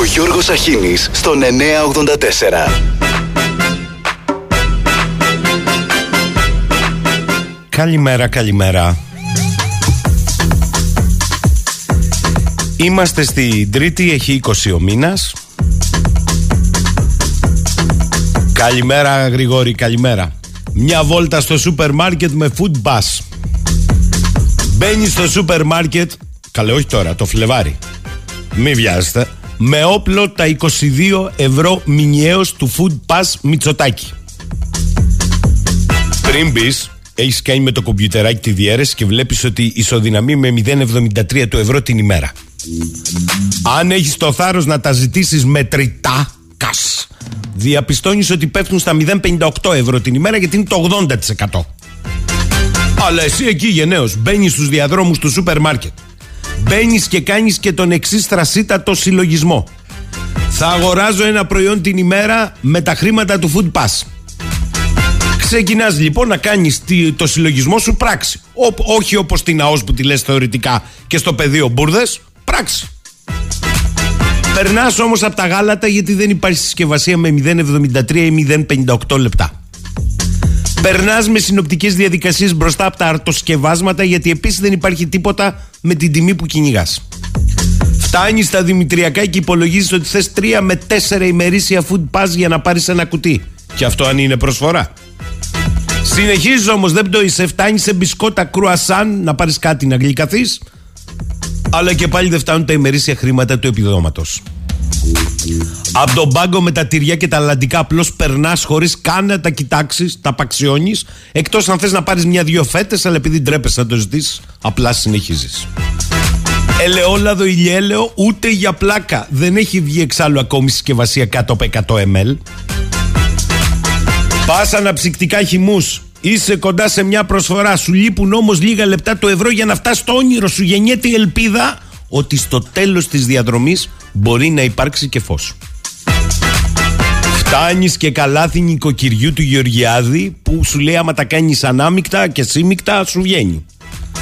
Ο Γιώργος Αχίνης στον 984. Καλημέρα, καλημέρα. Είμαστε στην Τρίτη, έχει 20 ο μήνας. Καλημέρα Γρηγόρη, καλημέρα. Μια βόλτα στο σούπερ μάρκετ με food bus. Μπαίνει στο σούπερ μάρκετ, καλέ όχι τώρα, το Φλεβάρι. Μη βιάζεστε. Με όπλο τα 22 ευρώ μηνιαίως του food pass Μητσοτάκη. Πριν μπεις, έχεις κάνει με το κομπιουτεράκι τη διαίρεση και βλέπεις ότι ισοδυναμεί με 0,73 του ευρώ την ημέρα. Αν έχεις το θάρρος να τα ζητήσεις μετρητά, κας, διαπιστώνεις ότι πέφτουν στα 0,58 ευρώ την ημέρα γιατί είναι το 80%. Αλλά εσύ εκεί γενναίος μπαίνεις στους διαδρόμους του σούπερ μάρκετ. Μπαίνεις και κάνεις και τον εξής τρασίτατο συλλογισμό. Θα αγοράζω ένα προϊόν την ημέρα με τα χρήματα του Food Pass. Ξεκινάς λοιπόν να κάνεις το συλλογισμό σου πράξη. Ό, όχι όπως την ΑΟΣ που τη λες θεωρητικά και στο πεδίο μπουρδες, πράξη. Περνάς όμως από τα γάλατα γιατί δεν υπάρχει συσκευασία με 0,73 ή 0,58 λεπτά. Περνάς με συνοπτικές διαδικασίες μπροστά από τα αρτοσκευάσματα γιατί επίσης δεν υπάρχει τίποτα με την τιμή που κυνηγάς. Φτάνεις στα δημητριακά και υπολογίζεις ότι θες 3 με 4 ημερήσια food pass για να πάρεις ένα κουτί. Και αυτό αν είναι προσφορά. Συνεχίζεις όμως, δεν πτωείσαι. Φτάνεις σε μπισκότα κρουασάν να πάρεις κάτι να γλυκαθείς. Αλλά και πάλι δεν φτάνουν τα ημερήσια χρήματα του επιδόματος. Από τον πάγκο με τα τυριά και τα αλλαντικά απλώς περνάς χωρίς καν να τα κοιτάξεις, τα απαξιώνεις. Εκτός αν θες να πάρεις μια-δυο φέτες, αλλά επειδή ντρέπεσαι να το ζητήσεις, απλά συνεχίζεις. Ελαιόλαδο ηλιέλαιο ούτε για πλάκα. Δεν έχει βγει εξάλλου ακόμη συσκευασία κάτω από 100 ml. Πας αναψυκτικά χυμούς. Είσαι κοντά σε μια προσφορά. Σου λείπουν όμως λίγα λεπτά το ευρώ για να φτάσει στο όνειρο σου. Γεννιέται η ελπίδα ότι στο τέλος της διαδρομής μπορεί να υπάρξει και φως. Φτάνεις και καλάθι νοικοκυριού του Γεωργιάδη που σου λέει άμα τα κάνεις ανάμεικτα και σύμμικτα σου βγαίνει.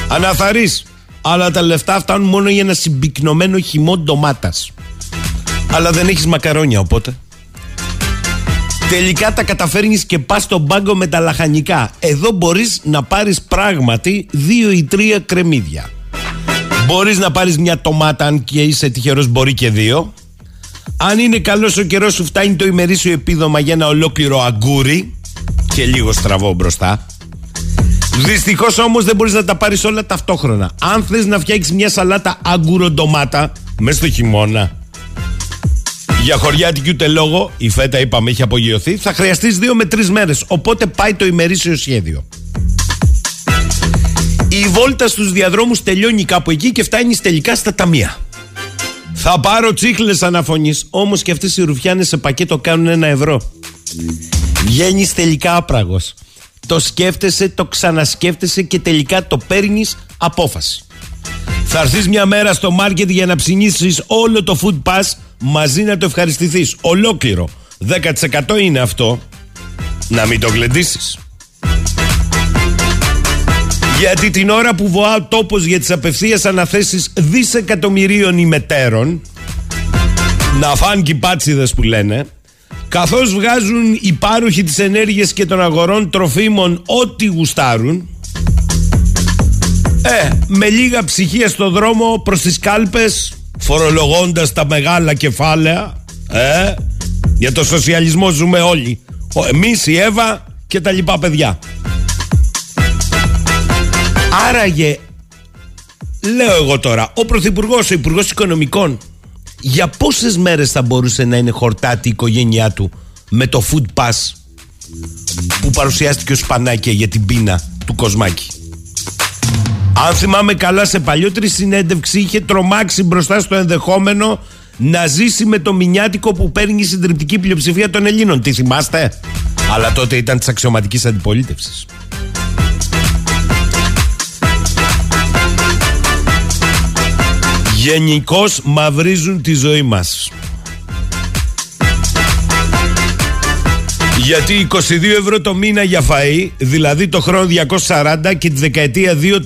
Αναθαρείς, αλλά τα λεφτά φτάνουν μόνο για ένα συμπυκνωμένο χυμό ντομάτας. Αλλά δεν έχεις μακαρόνια οπότε. Τελικά τα καταφέρνεις και πας στον πάγκο με τα λαχανικά. Εδώ μπορείς να πάρεις πράγματι δύο ή τρία κρεμμύδια. Μπορείς να πάρεις μια τομάτα, αν και είσαι τυχερός, μπορεί και δύο. Αν είναι καλός ο καιρός, σου φτάνει το ημερήσιο επίδομα για ένα ολόκληρο αγκούρι. Και λίγο στραβό μπροστά. Δυστυχώς όμως δεν μπορείς να τα πάρεις όλα ταυτόχρονα. Αν θες να φτιάξεις μια σαλάτα αγκουροντομάτα μέσα στο χειμώνα, για χωριάτικη ούτε λόγο, η φέτα είπαμε έχει απογειωθεί, θα χρειαστείς δύο με τρεις μέρες. Οπότε πάει το ημερήσιο σχέδιο. Η βόλτα στους διαδρόμους τελειώνει κάπου εκεί και φτάνει τελικά στα ταμεία. Θα πάρω τσίχλες αναφωνής, όμως και αυτές οι ρουφιάνες σε πακέτο κάνουν ένα ευρώ. Βγαίνει τελικά άπραγος. Το σκέφτεσαι, το ξανασκέφτεσαι και τελικά το παίρνεις απόφαση. Θα έρθεις μια μέρα στο μάρκετ για να ψηνίσει όλο το food pass μαζί να το ευχαριστηθείς. Ολόκληρο. 10% είναι αυτό. Να μην το γλεντήσεις. Γιατί την ώρα που βοά ο τόπος για τις απευθείας αναθέσεις δισεκατομμυρίων ημετέρων να φάνε και οι που λένε καθώς βγάζουν οι πάροχοι της ενέργειας και των αγορών τροφίμων ό,τι γουστάρουν ε, με λίγα ψυχία στο δρόμο προς τις κάλπες φορολογώντας τα μεγάλα κεφάλαια ε, για το σοσιαλισμό ζούμε όλοι. Εμείς η Εύα και τα λοιπά παιδιά Άραγε, λέω εγώ τώρα, ο Πρωθυπουργός, ο Υπουργός Οικονομικών, για πόσες μέρες θα μπορούσε να είναι χορτάτη η οικογένειά του με το food pass που παρουσιάστηκε ως πανάκια για την πείνα του Κοσμάκη; Αν θυμάμαι καλά, σε παλιότερη συνέντευξη είχε τρομάξει μπροστά στο ενδεχόμενο να ζήσει με το μηνιάτικο που παίρνει η συντριπτική πλειοψηφία των Ελλήνων. Τι θυμάστε; Αλλά τότε ήταν της αξιωματικής αντιπολίτευσης. Γενικώς μαυρίζουν τη ζωή μας. Γιατί 22 ευρώ το μήνα για φαΐ, δηλαδή το χρόνο 240 και τη δεκαετία 2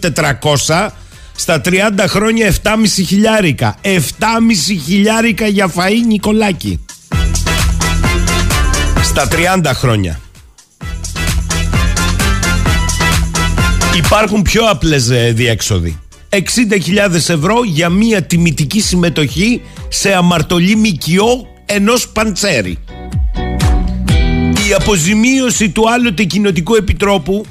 400, Στα 30 χρόνια 7,5 χιλιάρικα. 7,5 χιλιάρικα για φαΐ Νικολάκη. Στα 30 χρόνια. Υπάρχουν πιο απλές ε, διέξοδοι. 60.000 ευρώ για μια τιμητική συμμετοχή σε αμαρτωλή μικιό ενός παντσέρι. Η αποζημίωση του άλλοτε κοινοτικού επιτρόπου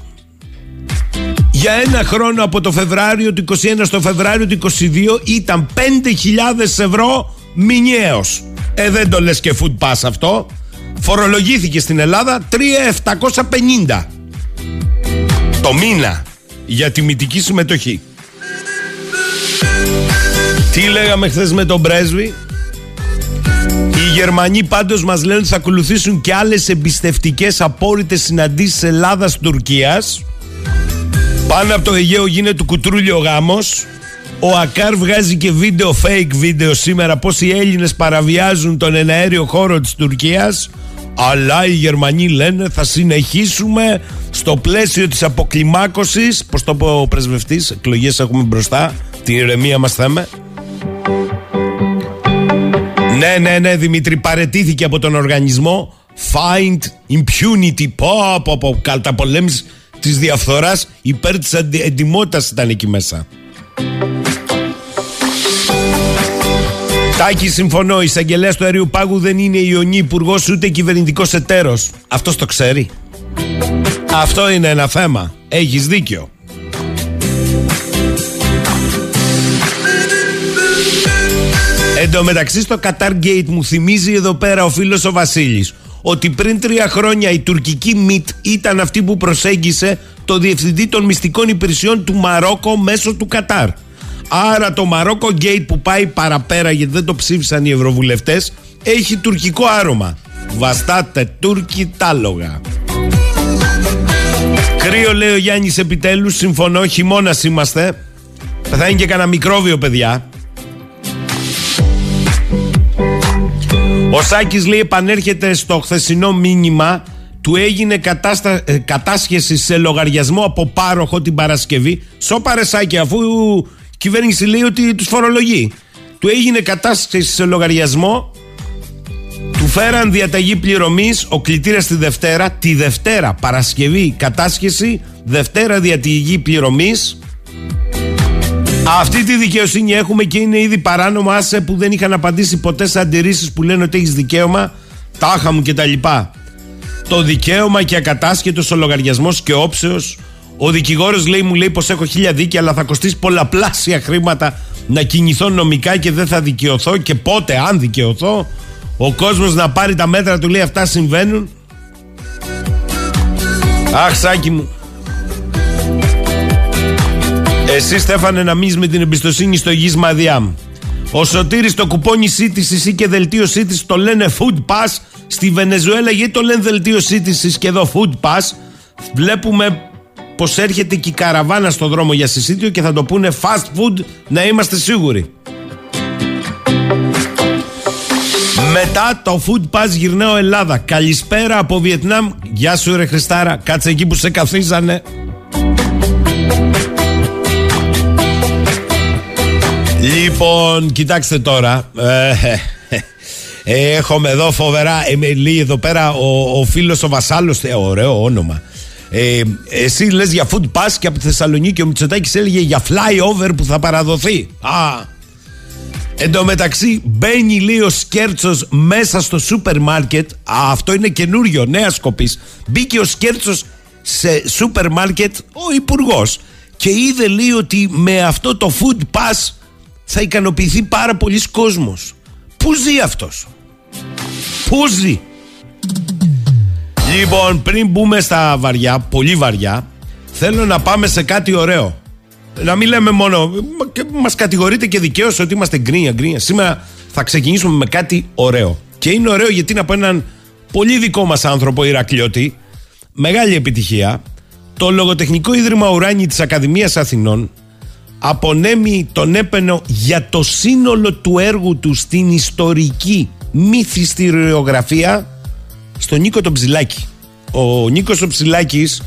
για ένα χρόνο από το Φεβράριο του 21 στο Φεβράριο του 22 ήταν 5.000 ευρώ μηνιαίος. Ε, δεν το λες και food pass αυτό. Φορολογήθηκε στην Ελλάδα 3.750 το μήνα για τιμητική συμμετοχή. Τι λέγαμε χθες με τον πρέσβη; Οι Γερμανοί πάντως μας λένε θα ακολουθήσουν και άλλες εμπιστευτικές απόρριτες συναντήσεις Ελλάδας-Τουρκίας. Πάνω από το Αιγαίο γίνεται του κουτρούλιο γάμος. Ο Ακάρ βγάζει και βίντεο fake βίντεο σήμερα πως οι Έλληνες παραβιάζουν τον εναέριο χώρο της Τουρκίας. Αλλά οι Γερμανοί λένε θα συνεχίσουμε στο πλαίσιο της αποκλιμάκωσης. Πως το πω ο πρεσβευτής εκλογές έχουμε μπροστά. Την ηρεμία μας θέμε ναι, ναι, ναι, Δημήτρη, παρετήθηκε από τον οργανισμό Find Impunity. Πω, πω, πω, καταπολέμηση της διαφθοράς υπέρ της εντιμότητας ήταν εκεί μέσα. Τάκη, συμφωνώ. Η εισαγγελέας του αερίου πάγου δεν είναι ιονή υπουργός ούτε κυβερνητικός εταίρος. Αυτός το ξέρει. Αυτό είναι ένα θέμα. Έχεις δίκιο. Εν τω μεταξύ στο Qatar Gate μου θυμίζει εδώ πέρα ο φίλος ο Βασίλης ότι πριν τρία χρόνια η τουρκική ΜΙΤ ήταν αυτή που προσέγγισε το διευθυντή των μυστικών υπηρεσιών του Μαρόκο μέσω του Κατάρ. Άρα το Μαρόκο Gate που πάει παραπέρα γιατί δεν το ψήφισαν οι ευρωβουλευτές έχει τουρκικό άρωμα. Βαστάτε Τούρκοι τάλογα. Κρύο λέει ο Γιάννης επιτέλους, συμφωνώ, χειμώνας είμαστε. Θα είναι και κανένα μικρόβιο παιδιά. Ο Σάκης λέει επανέρχεται στο χθεσινό μήνυμα του έγινε κατάστα... Ε, κατάσχεση σε λογαριασμό από πάροχο την Παρασκευή. Σώπαρε Σάκη αφού η κυβέρνηση λέει ότι τους φορολογεί. Του έγινε κατάσχεση σε λογαριασμό του φέραν διαταγή πληρωμής ο κλητήρας τη Δευτέρα τη Δευτέρα Παρασκευή κατάσχεση Δευτέρα διαταγή πληρωμής αυτή τη δικαιοσύνη έχουμε και είναι ήδη παράνομο άσε που δεν είχαν απαντήσει ποτέ σε αντιρρήσεις που λένε ότι έχεις δικαίωμα, τάχα μου κτλ. Το δικαίωμα και ακατάσχετος ο λογαριασμός και όψεω. Ο δικηγόρος λέει, μου λέει πως έχω χίλια δίκαια, αλλά θα κοστίσει πολλαπλάσια χρήματα να κινηθώ νομικά και δεν θα δικαιωθώ. Και πότε, αν δικαιωθώ, ο κόσμος να πάρει τα μέτρα του λέει αυτά συμβαίνουν. Αχ, σάκι μου. Εσύ Στέφανε να μείνεις με την εμπιστοσύνη στο γης Μαδιάμ. Ο Σωτήρης το κουπόνι σύντησης ή και δελτίο σύντησης το λένε food pass. Στη Βενεζουέλα γιατί το λένε δελτίο σύντησης και εδώ food pass. Βλέπουμε πως έρχεται και η καραβάνα στο δρόμο για συσίτιο και θα το πούνε fast food να είμαστε σίγουροι. Μετά το food pass γυρνάω Ελλάδα. Καλησπέρα από Βιετνάμ. Γεια σου ρε Χριστάρα. Κάτσε εκεί που σε καθίσανε. Λοιπόν, κοιτάξτε τώρα. Ε, ε, έχουμε εδώ φοβερά. Ε, λέει εδώ πέρα ο, ο φίλος ο Βασάλος. Ε, ωραίο όνομα. Ε, εσύ λες για food pass και από τη Θεσσαλονίκη ο Μητσοτάκης έλεγε για flyover που θα παραδοθεί. Α. Εν τω μεταξύ μπαίνει λέει ο Σκέρτσος μέσα στο σούπερ μάρκετ. Αυτό είναι καινούριο, νέα σκοπής. Μπήκε ο Σκέρτσος σε σούπερ μάρκετ ο υπουργός και είδε λέει ότι με αυτό το food pass θα ικανοποιηθεί πάρα πολλοί κόσμος. Πού ζει αυτός; Πού ζει; Λοιπόν, πριν μπούμε στα βαριά, πολύ βαριά, θέλω να πάμε σε κάτι ωραίο. Να μην λέμε μόνο. Μα κατηγορείτε και δικαίως ότι είμαστε γκρίνια, γκρίνια. Σήμερα θα ξεκινήσουμε με κάτι ωραίο. Και είναι ωραίο γιατί είναι από έναν πολύ δικό μας άνθρωπο, Ηρακλειώτη. Μεγάλη επιτυχία. Το Λογοτεχνικό Ίδρυμα Ουράνι της Ακαδημίας Αθηνών απονέμει τον έπαινο για το σύνολο του έργου του στην ιστορική μυθιστηριογραφία στον Νίκο τον Ψηλάκη. Ο Νίκος ο Ψηλάκης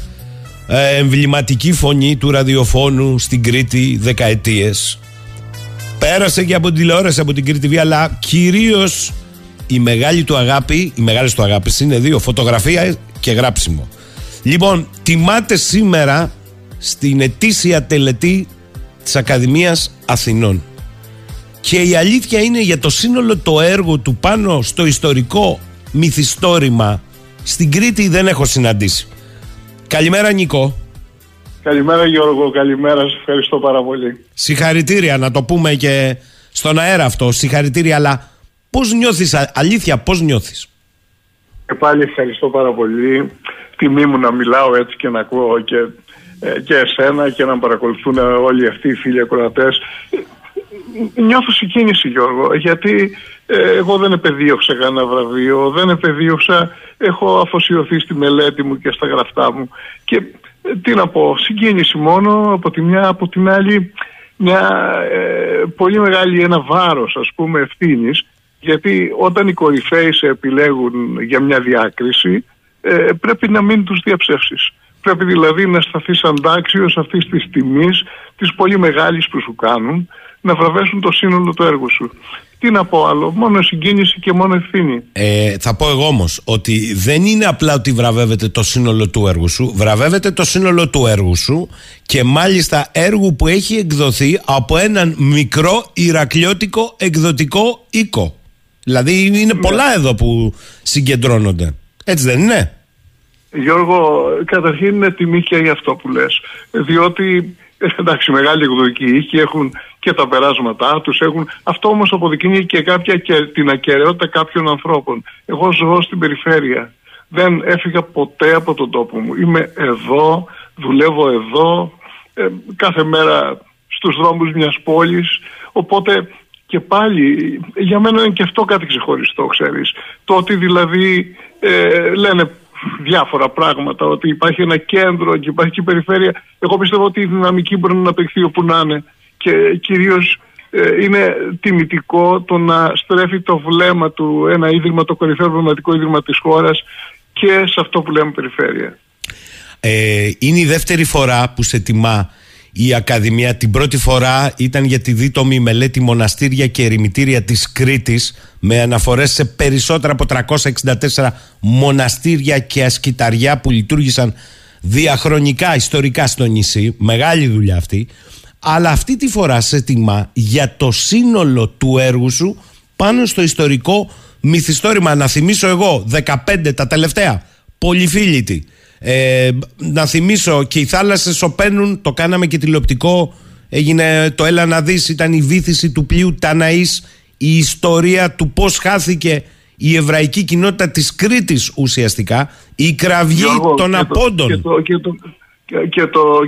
ε, εμβληματική φωνή του ραδιοφώνου στην Κρήτη δεκαετίες πέρασε και από την τηλεόραση από την Κρήτη αλλά κυρίως η μεγάλη του αγάπη οι μεγάλες του αγάπης είναι δύο φωτογραφία και γράψιμο λοιπόν τιμάται σήμερα στην ετήσια τελετή της Ακαδημίας Αθηνών και η αλήθεια είναι για το σύνολο το έργο του πάνω στο ιστορικό μυθιστόρημα στην Κρήτη δεν έχω συναντήσει. Καλημέρα Νίκο. Καλημέρα Γιώργο, καλημέρα, σας ευχαριστώ πάρα πολύ. Συγχαρητήρια να το πούμε και στον αέρα αυτό, συγχαρητήρια, αλλά πώς νιώθεις, αλήθεια πώς νιώθεις; Και πάλι ευχαριστώ πάρα πολύ. Τιμή μου να μιλάω έτσι και να ακούω και, ε, και εσένα και να παρακολουθούν όλοι αυτοί οι φίλοι ακροατές. Νιώθω συγκίνηση Γιώργο γιατί ε, εγώ δεν επεδίωξα κανένα βραβείο, δεν επεδίωξα, έχω αφοσιωθεί στη μελέτη μου και στα γραφτά μου. Και ε, τι να πω, συγκίνηση μόνο από τη μια, από την άλλη μια ε, πολύ μεγάλη ένα βάρος ας πούμε ευθύνης, γιατί όταν οι κορυφαίοι σε επιλέγουν για μια διάκριση πρέπει να μην τους διαψεύσεις. Πρέπει δηλαδή να σταθείς αντάξιος αυτής της τιμής, της πολύ μεγάλης που σου κάνουν να βραβεύσουν το σύνολο του έργου σου. Τι να πω άλλο, μόνο συγκίνηση και μόνο ευθύνη. Ε, θα πω εγώ όμως ότι δεν είναι απλά ότι βραβεύεται το σύνολο του έργου σου, βραβεύεται το σύνολο του έργου σου και μάλιστα έργου που έχει εκδοθεί από έναν μικρό Ηρακλειώτικο εκδοτικό οίκο. Δηλαδή είναι ναι. πολλά εδώ που συγκεντρώνονται. Έτσι δεν είναι; Γιώργο, καταρχήν είναι τιμή και για αυτό που λες. Διότι εντάξει, μεγάλοι εκδοτικοί οίκοι έχουν και τα περάσματά τους έχουν. Αυτό όμως αποδεικνύει και κάποια και την ακαιρεότητα κάποιων ανθρώπων. Εγώ ζω στην περιφέρεια. Δεν έφυγα ποτέ από τον τόπο μου. Είμαι εδώ, δουλεύω εδώ, ε, κάθε μέρα στους δρόμους μιας πόλης. Οπότε και πάλι για μένα είναι και αυτό κάτι ξεχωριστό, ξέρεις. Το ότι δηλαδή ε, λένε διάφορα πράγματα, ότι υπάρχει ένα κέντρο και υπάρχει και η περιφέρεια. Εγώ πιστεύω ότι η δυναμική μπορεί να αναπτυχθεί όπου να είναι και κυρίως ε, είναι τιμητικό το να στρέφει το βλέμμα του ένα ίδρυμα, το κορυφαίο πνευματικό ίδρυμα της χώρας και σε αυτό που λέμε περιφέρεια. Ε, είναι η δεύτερη φορά που σε τιμά η Ακαδημία. Την πρώτη φορά ήταν για τη δίτομη μελέτη μοναστήρια και ερημητήρια της Κρήτης με αναφορές σε περισσότερα από 364 μοναστήρια και ασκηταριά που λειτουργήσαν διαχρονικά ιστορικά στο νησί. Μεγάλη δουλειά αυτή αλλά αυτή τη φορά σε τιμά για το σύνολο του έργου σου πάνω στο ιστορικό μυθιστόρημα. Να θυμίσω εγώ, 15 τα τελευταία, πολυφίλητη. Ε, να θυμίσω και οι θάλασσες σωπαίνουν, το κάναμε και τηλεοπτικό, έγινε το έλα να δεις, ήταν η βήθηση του πλοίου Ταναής, η ιστορία του πώς χάθηκε η εβραϊκή κοινότητα της Κρήτης ουσιαστικά, η κραυγή των απόντων. και, και, το,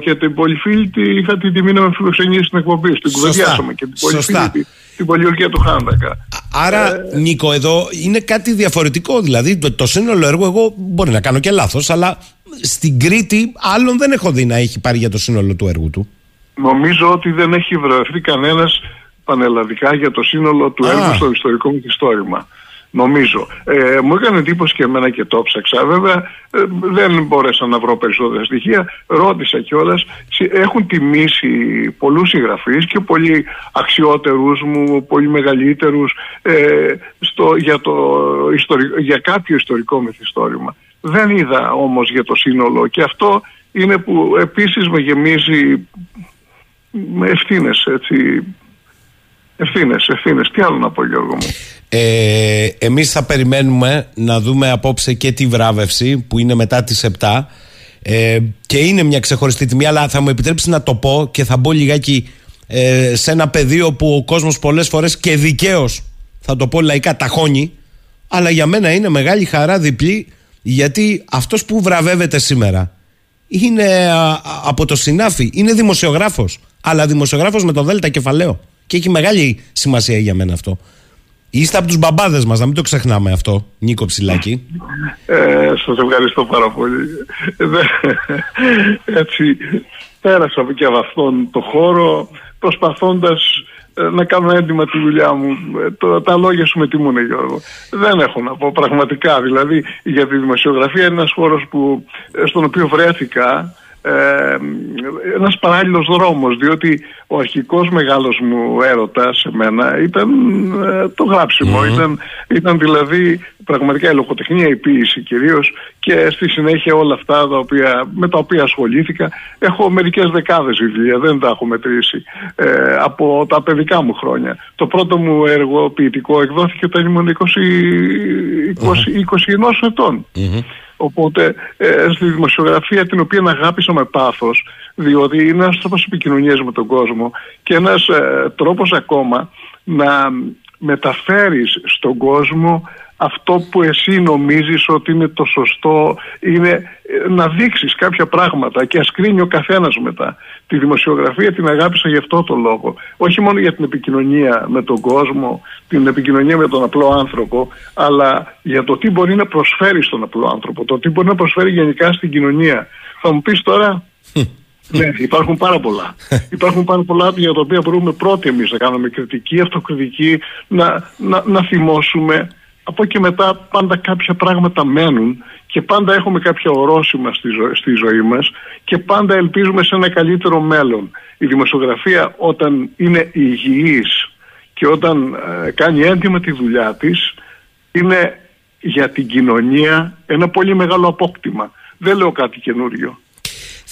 και την Πολυφίλητη είχα την τιμή να με φιλοξενήσει στην εκπομπή. Στην κουβεντιάσαμε και την Πολυφίλητη, την πολιορκία του Χάνδακα. Άρα, ε, Νίκο, εδώ είναι κάτι διαφορετικό. Δηλαδή, το, το σύνολο έργο, εγώ μπορεί να κάνω και λάθος, αλλά στην Κρήτη, άλλον δεν έχω δει να έχει πάρει για το σύνολο του έργου του. Νομίζω ότι δεν έχει βρεθεί κανένας πανελλαδικά για το σύνολο του έργου στο ιστορικό μυθιστόρημα. Νομίζω. Ε, μου έκανε εντύπωση και εμένα και το ψάξα. Βέβαια ε, δεν μπόρεσα να βρω περισσότερα στοιχεία. Ρώτησα κιόλας. Έχουν τιμήσει πολλούς συγγραφείς και πολύ αξιότερους μου, πολύ μεγαλύτερους ε, για, για κάποιο ιστορικό μυθιστόρημα. Δεν είδα όμως για το σύνολο και αυτό είναι που επίσης με γεμίζει με ευθύνες έτσι Ευθύνες, ευθύνες. Τι άλλο να πω, Γιώργο μου; Ε, Εμείς θα περιμένουμε να δούμε απόψε και τη βράβευση που είναι μετά τις 7. Ε, και είναι μια ξεχωριστή τιμή, αλλά θα μου επιτρέψεις να το πω και θα μπω λιγάκι ε, σε ένα πεδίο που ο κόσμος πολλές φορές και δικαίως θα το πω λαϊκά ταχώνει. Αλλά για μένα είναι μεγάλη χαρά διπλή γιατί αυτός που βραβεύεται σήμερα είναι από το συνάφι, είναι δημοσιογράφος αλλά δημοσιογράφος με το δέλτα κεφαλαίο και έχει μεγάλη σημασία για μένα αυτό. Είστε από τους μπαμπάδες μας, να μην το ξεχνάμε αυτό, Νίκο Ψηλάκη. Ε, Σας ευχαριστώ πάρα πολύ. Έτσι, πέρασα και από αυτόν το χώρο προσπαθώντας ε, να κάνω έντοιμα τη δουλειά μου. Ε, τα λόγια σου με τιμούνε Γιώργο. Δεν έχω να πω πραγματικά. Δηλαδή για τη δημοσιογραφία είναι ένας χώρος που, ε, στον οποίο βρέθηκα ε, ένας παράλληλος δρόμος διότι ο αρχικός μεγάλος μου έρωτας σε μένα ήταν ε, το γραψιμο ήταν, ήταν δηλαδή πραγματικά η λογοτεχνία, η ποίηση κυρίως και στη συνέχεια όλα αυτά τα οποία, με τα οποία ασχολήθηκα. Έχω μερικές δεκάδες βιβλία, δεν τα έχω μετρήσει ε, από τα παιδικά μου χρόνια. Το πρώτο μου έργο ποιητικό εκδόθηκε όταν ήμουν 20, 20, 21 ετων Οπότε ε, στη δημοσιογραφία την οποία αγάπησα με πάθος διότι είναι ένας τρόπος επικοινωνίας με τον κόσμο και ένας ε, τρόπος ακόμα να μεταφέρεις στον κόσμο αυτό που εσύ νομίζεις ότι είναι το σωστό είναι ε, να δείξεις κάποια πράγματα και ας κρίνει ο καθένας μετά. Τη δημοσιογραφία την αγάπησα γι' αυτό το λόγο. Όχι μόνο για την επικοινωνία με τον κόσμο, την επικοινωνία με τον απλό άνθρωπο, αλλά για το τι μπορεί να προσφέρει στον απλό άνθρωπο, το τι μπορεί να προσφέρει γενικά στην κοινωνία. Θα μου πεις τώρα, ναι, υπάρχουν πάρα πολλά. υπάρχουν πάρα πολλά για τα οποία μπορούμε πρώτοι εμείς να κάνουμε κριτική, αυτοκριτική, να, να, να θυμώσουμε από εκεί μετά πάντα κάποια πράγματα μένουν και πάντα έχουμε κάποια ορόσημα στη, στη ζωή μας και πάντα ελπίζουμε σε ένα καλύτερο μέλλον. Η δημοσιογραφία όταν είναι υγιής και όταν ε, κάνει έντιμα τη δουλειά της είναι για την κοινωνία ένα πολύ μεγάλο απόκτημα. Δεν λέω κάτι καινούριο.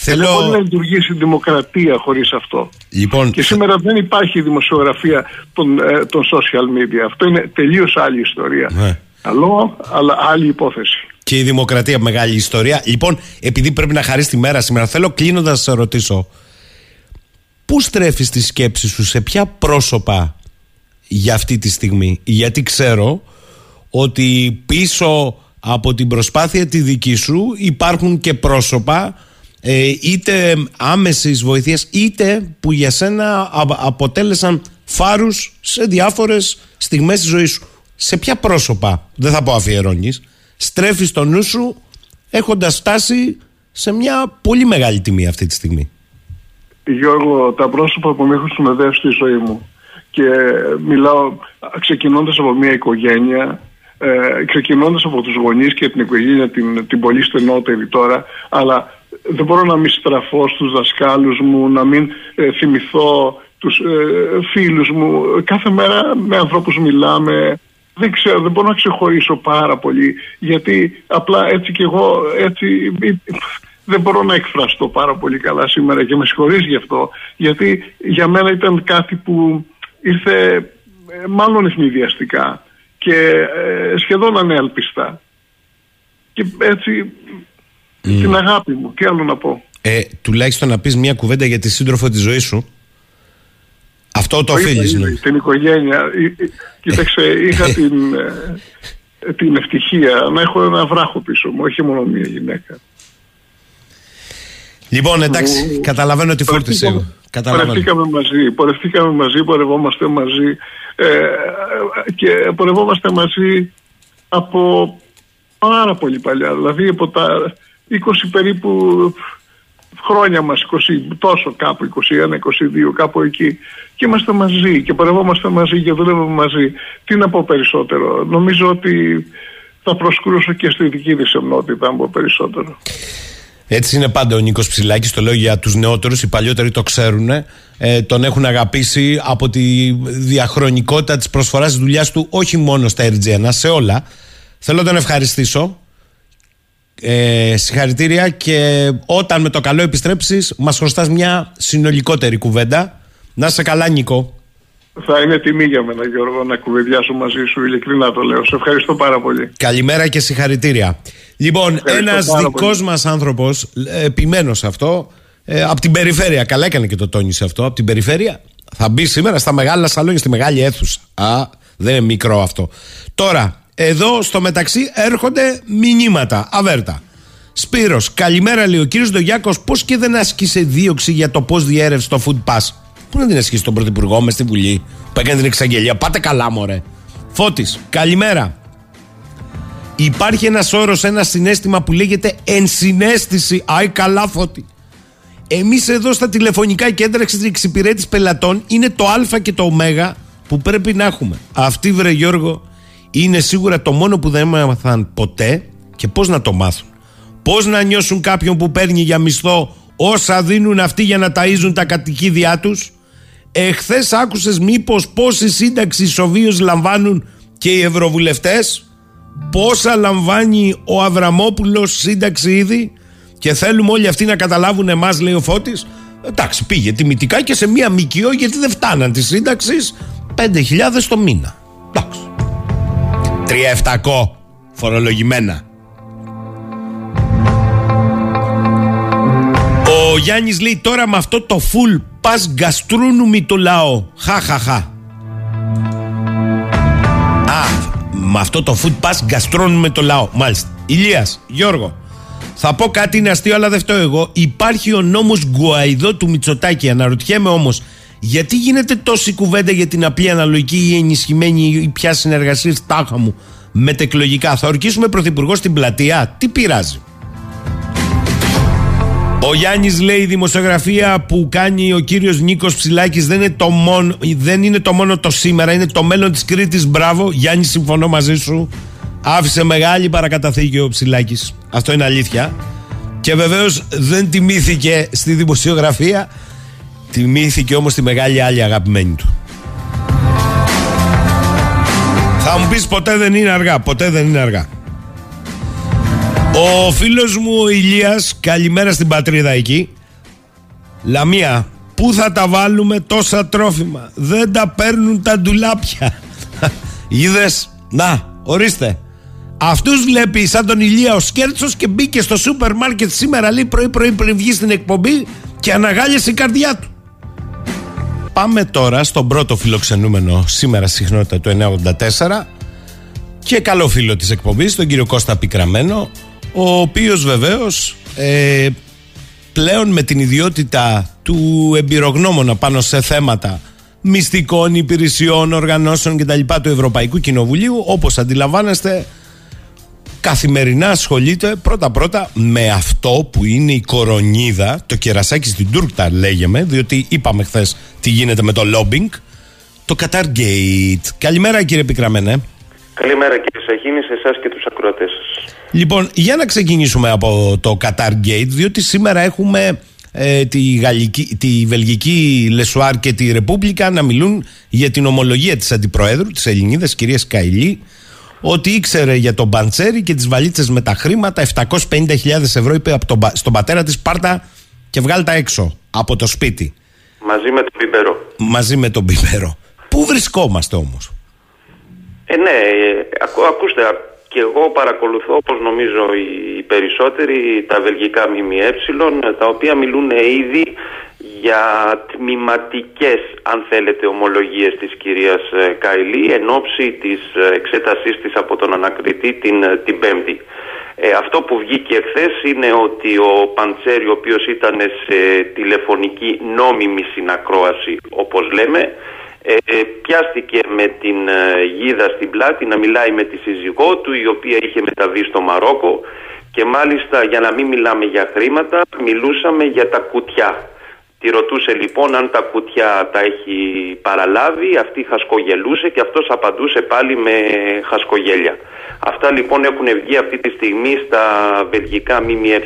Θέλω... Δεν μπορεί να λειτουργήσει η δημοκρατία χωρίς αυτό. Λοιπόν... Και σήμερα δεν υπάρχει δημοσιογραφία των, ε, των social media. Αυτό είναι τελείως άλλη ιστορία. Ναι. Καλό, αλλά άλλη υπόθεση. Και η δημοκρατία μεγάλη ιστορία. Λοιπόν, επειδή πρέπει να χαρίσει τη μέρα σήμερα, θέλω κλείνοντας να σε ρωτήσω. Πού στρέφεις τη σκέψη σου, σε ποια πρόσωπα για αυτή τη στιγμή; Γιατί ξέρω ότι πίσω από την προσπάθεια τη δική σου υπάρχουν και πρόσωπα ε, είτε άμεσης βοηθείας είτε που για σένα αποτέλεσαν φάρους σε διάφορες στιγμές της ζωής σου. Σε ποια πρόσωπα, δεν θα πω αφιερώνεις, στρέφεις το νου σου έχοντας φτάσει σε μια πολύ μεγάλη τιμή αυτή τη στιγμή; Γιώργο, τα πρόσωπα που με έχουν συνοδεύσει στη ζωή μου και μιλάω ξεκινώντας από μια οικογένεια ε, ξεκινώντας από τους γονείς και την οικογένεια την, την πολύ στενότερη τώρα αλλά δεν μπορώ να μην στραφώ στους δασκάλους μου, να μην ε, θυμηθώ τους ε, φίλους μου. Κάθε μέρα με ανθρώπους μιλάμε. Δεν ξέρω, δεν μπορώ να ξεχωρίσω πάρα πολύ γιατί απλά έτσι κι εγώ έτσι δεν μπορώ να εκφραστώ πάρα πολύ καλά σήμερα και με συγχωρείς γι' αυτό γιατί για μένα ήταν κάτι που ήρθε ε, μάλλον ευνηδιαστικά και σχεδόν ανέλπιστα και έτσι Mm. Την αγάπη μου. Τι άλλο να πω. Ε, τουλάχιστον να πεις μια κουβέντα για τη σύντροφο της ζωής σου. Αυτό το οφείλει. Ναι. Την οικογένεια. Κοίταξε, είχα την, ε, την ευτυχία να έχω ένα βράχο πίσω μου, όχι μόνο μία γυναίκα. Λοιπόν, εντάξει, καταλαβαίνω ότι φόρτισε. Πορευτήκαμε μαζί, πορευτήκαμε μαζί, πορευόμαστε μαζί ε, και πορευόμαστε μαζί από πάρα πολύ παλιά. Δηλαδή από τα 20 περίπου χρόνια μας, 20, τόσο κάπου, 21, 22, κάπου εκεί. Και είμαστε μαζί και παρευόμαστε μαζί και δουλεύουμε μαζί. Τι να πω περισσότερο. Νομίζω ότι θα προσκρούσω και στη δική της ενότητα, αν πω περισσότερο. Έτσι είναι πάντα ο Νίκος Ψηλάκης. Το λέω για τους νεότερους. Οι παλιότεροι το ξέρουν. Ε, τον έχουν αγαπήσει από τη διαχρονικότητα της προσφοράς της δουλειάς του, όχι μόνο στα RGN, σε όλα. Θέλω να τον ευχαριστήσω ε, συγχαρητήρια και όταν με το καλό επιστρέψεις μας χρωστάς μια συνολικότερη κουβέντα. Να σε καλά Νίκο. Θα είναι τιμή για μένα Γιώργο να κουβεντιάσω μαζί σου, ειλικρινά το λέω. Σε ευχαριστώ πάρα πολύ. Καλημέρα και συγχαρητήρια. Λοιπόν, ένας δικός μας άνθρωπος, επιμένω σε αυτό, ε, από την περιφέρεια, καλά έκανε και το τόνισε αυτό, από την περιφέρεια, θα μπει σήμερα στα μεγάλα σαλόνια, στη μεγάλη αίθουσα. Α, δεν είναι μικρό αυτό. Τώρα, εδώ στο μεταξύ έρχονται μηνύματα. Αβέρτα. Σπύρος, καλημέρα λέει ο κύριος Ντογιάκος. Πώς και δεν άσκησε δίωξη για το πώς διέρευσε το food pass; Πού να την ασκήσει τον πρωθυπουργό μες στη Βουλή που έκανε την εξαγγελία; Πάτε καλά, μωρέ. Φώτης, καλημέρα. Υπάρχει ένας όρος, ένα συνέστημα που λέγεται ενσυναίσθηση. Άι, καλά, φώτη. Εμείς εδώ στα τηλεφωνικά κέντρα εξυπηρέτηση πελατών είναι το Α και το Ω που πρέπει να έχουμε. Αυτή, βρε Γιώργο, είναι σίγουρα το μόνο που δεν έμαθαν ποτέ και πώς να το μάθουν. Πώς να νιώσουν κάποιον που παίρνει για μισθό όσα δίνουν αυτοί για να ταΐζουν τα κατοικίδια τους. Εχθές άκουσες μήπως πόση σύνταξη ισοβίως λαμβάνουν και οι ευρωβουλευτές; Πόσα λαμβάνει ο Αβραμόπουλος σύνταξη ήδη; Και θέλουμε όλοι αυτοί να καταλάβουν εμάς λέει ο Φώτης. Εντάξει πήγε τιμητικά και σε μία μικιό γιατί δεν φτάναν τη σύνταξη 5.000 το μήνα. Εντάξει. 3.700 φορολογημένα. Ο Γιάννης λέει τώρα με αυτό το full πας γκαστρούνου το λαό. Χα Α, με αυτό το food pass γκαστρώνουμε το λαό. Μάλιστα. Ηλίας, Γιώργο, θα πω κάτι είναι αστείο, αλλά δεν φταίω εγώ. Υπάρχει ο νόμος Γκουαϊδό του Μητσοτάκη. Αναρωτιέμαι όμως, γιατί γίνεται τόση κουβέντα για την απλή αναλογική ή ενισχυμένη ή πια συνεργασία τάχα μου μετεκλογικά. Θα ορκίσουμε πρωθυπουργό στην πλατεία; Τι πειράζει; Ο Γιάννης λέει: Η δημοσιογραφία που κάνει ο κύριος Νίκος Ψηλάκης δεν, είναι το μόνο, δεν είναι το μόνο το σήμερα, είναι το μέλλον της Κρήτης. Μπράβο, Γιάννη, συμφωνώ μαζί σου. Άφησε μεγάλη παρακαταθήκη ο Ψηλάκης. Αυτό είναι αλήθεια. Και βεβαίως δεν τιμήθηκε στη δημοσιογραφία. Τιμήθηκε όμως τη μεγάλη άλλη αγαπημένη του. Θα μου πεις ποτέ δεν είναι αργά. Ποτέ δεν είναι αργά. Ο φίλος μου ο Ηλίας, καλημέρα στην πατρίδα εκεί. Λαμία, πού θα τα βάλουμε τόσα τρόφιμα; Δεν τα παίρνουν τα ντουλάπια. Είδες, να, ορίστε. Αυτούς βλέπει σαν τον Ηλία ο Σκέρτσος και μπήκε στο σούπερ μάρκετ σήμερα λέει πρωί πρωί πριν βγει στην εκπομπή και αναγάλιασε η καρδιά του. Πάμε τώρα στον πρώτο φιλοξενούμενο σήμερα συχνότητα του 984 και καλό φίλο της εκπομπής, τον κύριο Κώστα Πικραμένο, ο οποίος βεβαίως ε, πλέον με την ιδιότητα του εμπειρογνώμονα πάνω σε θέματα μυστικών υπηρεσιών, οργανώσεων κτλ. του Ευρωπαϊκού Κοινοβουλίου, όπως αντιλαμβάνεστε, καθημερινά ασχολείται πρώτα-πρώτα με αυτό που είναι η κορονίδα, το κερασάκι στην Τούρκτα λέγεμε, διότι είπαμε χθες τι γίνεται με το lobbying, το Qatar Gate. Καλημέρα κύριε Πικραμένε. Καλημέρα κύριε Σαχίνη, σε εσάς και τους ακροατές σας. Λοιπόν, για να ξεκινήσουμε από το Qatar Gate, διότι σήμερα έχουμε ε, τη, γαλλική, τη βελγική Le Soir και τη Repubblica να μιλούν για την ομολογία της Αντιπροέδρου, της Ελληνίδας κυρίας Καηλή, ότι ήξερε για τον Παντσέρι και τις βαλίτσες με τα χρήματα 750.000 ευρώ είπε από τον, στον πατέρα της πάρτα και βγάλει τα έξω από το σπίτι. Μαζί με τον Πιμπερό. Μαζί με τον Πιμπερό. Πού βρισκόμαστε όμως; Ε, ναι, ε, ακού, ακούστε, και εγώ παρακολουθώ όπως νομίζω οι περισσότεροι τα βελγικά ΜΜΕ τα οποία μιλούν ήδη για τμηματικές αν θέλετε ομολογίες της κυρίας ε, Καηλή εν ώψη της ε, εξέτασής της από τον ανακριτή την, ε, την Πέμπτη. αυτό που βγήκε εχθέ είναι ότι ο Παντσέρη ο οποίος ήταν σε τηλεφωνική νόμιμη συνακρόαση όπως λέμε ε, πιάστηκε με την γίδα στην πλάτη να μιλάει με τη σύζυγό του η οποία είχε μεταβεί στο Μαρόκο και μάλιστα για να μην μιλάμε για χρήματα μιλούσαμε για τα κουτιά Τη ρωτούσε λοιπόν αν τα κουτιά τα έχει παραλάβει, αυτή χασκογελούσε και αυτός απαντούσε πάλι με χασκογέλια. Αυτά λοιπόν έχουν βγει αυτή τη στιγμή στα βελγικά ΜΜΕ.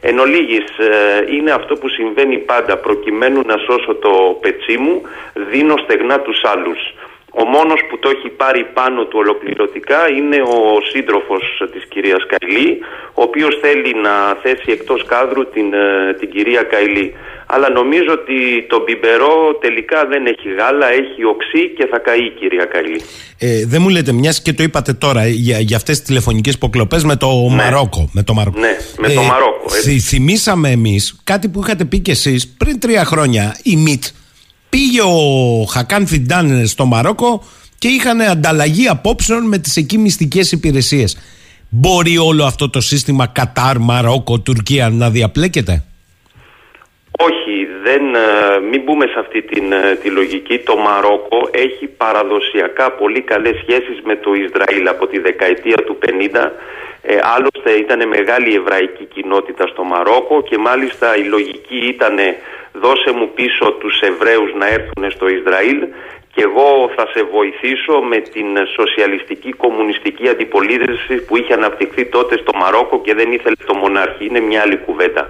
Εν ολίγης, ε, είναι αυτό που συμβαίνει πάντα προκειμένου να σώσω το πετσί μου, δίνω στεγνά τους άλλους. Ο μόνος που το έχει πάρει πάνω του ολοκληρωτικά είναι ο σύντροφος της κυρίας Καηλή, ο οποίος θέλει να θέσει εκτός κάδρου την, ε, την κυρία Καηλή αλλά νομίζω ότι το μπιμπερό τελικά δεν έχει γάλα, έχει οξύ και θα καεί η κυρία Καλή. Ε, δεν μου λέτε, μιας και το είπατε τώρα για, για αυτές τις τηλεφωνικές υποκλοπέ με το ναι. Μαρόκο. Με το Μαρόκο. Ναι, με το ε, Μαρόκο. Θυ, θυμήσαμε εμείς κάτι που είχατε πει κι εσείς πριν τρία χρόνια. Η ΜΙΤ πήγε ο Χακάν Φιντάν στο Μαρόκο και είχαν ανταλλαγή απόψεων με τις εκεί μυστικές υπηρεσίες. Μπορεί όλο αυτό το σύστημα Κατάρ, Μαρόκο, Τουρκία να διαπλέκεται; Όχι, δεν, ε, μην μπούμε σε αυτή την, ε, τη λογική. Το Μαρόκο έχει παραδοσιακά πολύ καλές σχέσεις με το Ισραήλ από τη δεκαετία του 50. Ε, άλλωστε ήταν μεγάλη εβραϊκή κοινότητα στο Μαρόκο και μάλιστα η λογική ήταν δώσε μου πίσω τους Εβραίους να έρθουν στο Ισραήλ και εγώ θα σε βοηθήσω με την σοσιαλιστική κομμουνιστική αντιπολίτευση που είχε αναπτυχθεί τότε στο Μαρόκο και δεν ήθελε το μονάρχη. Είναι μια άλλη κουβέντα.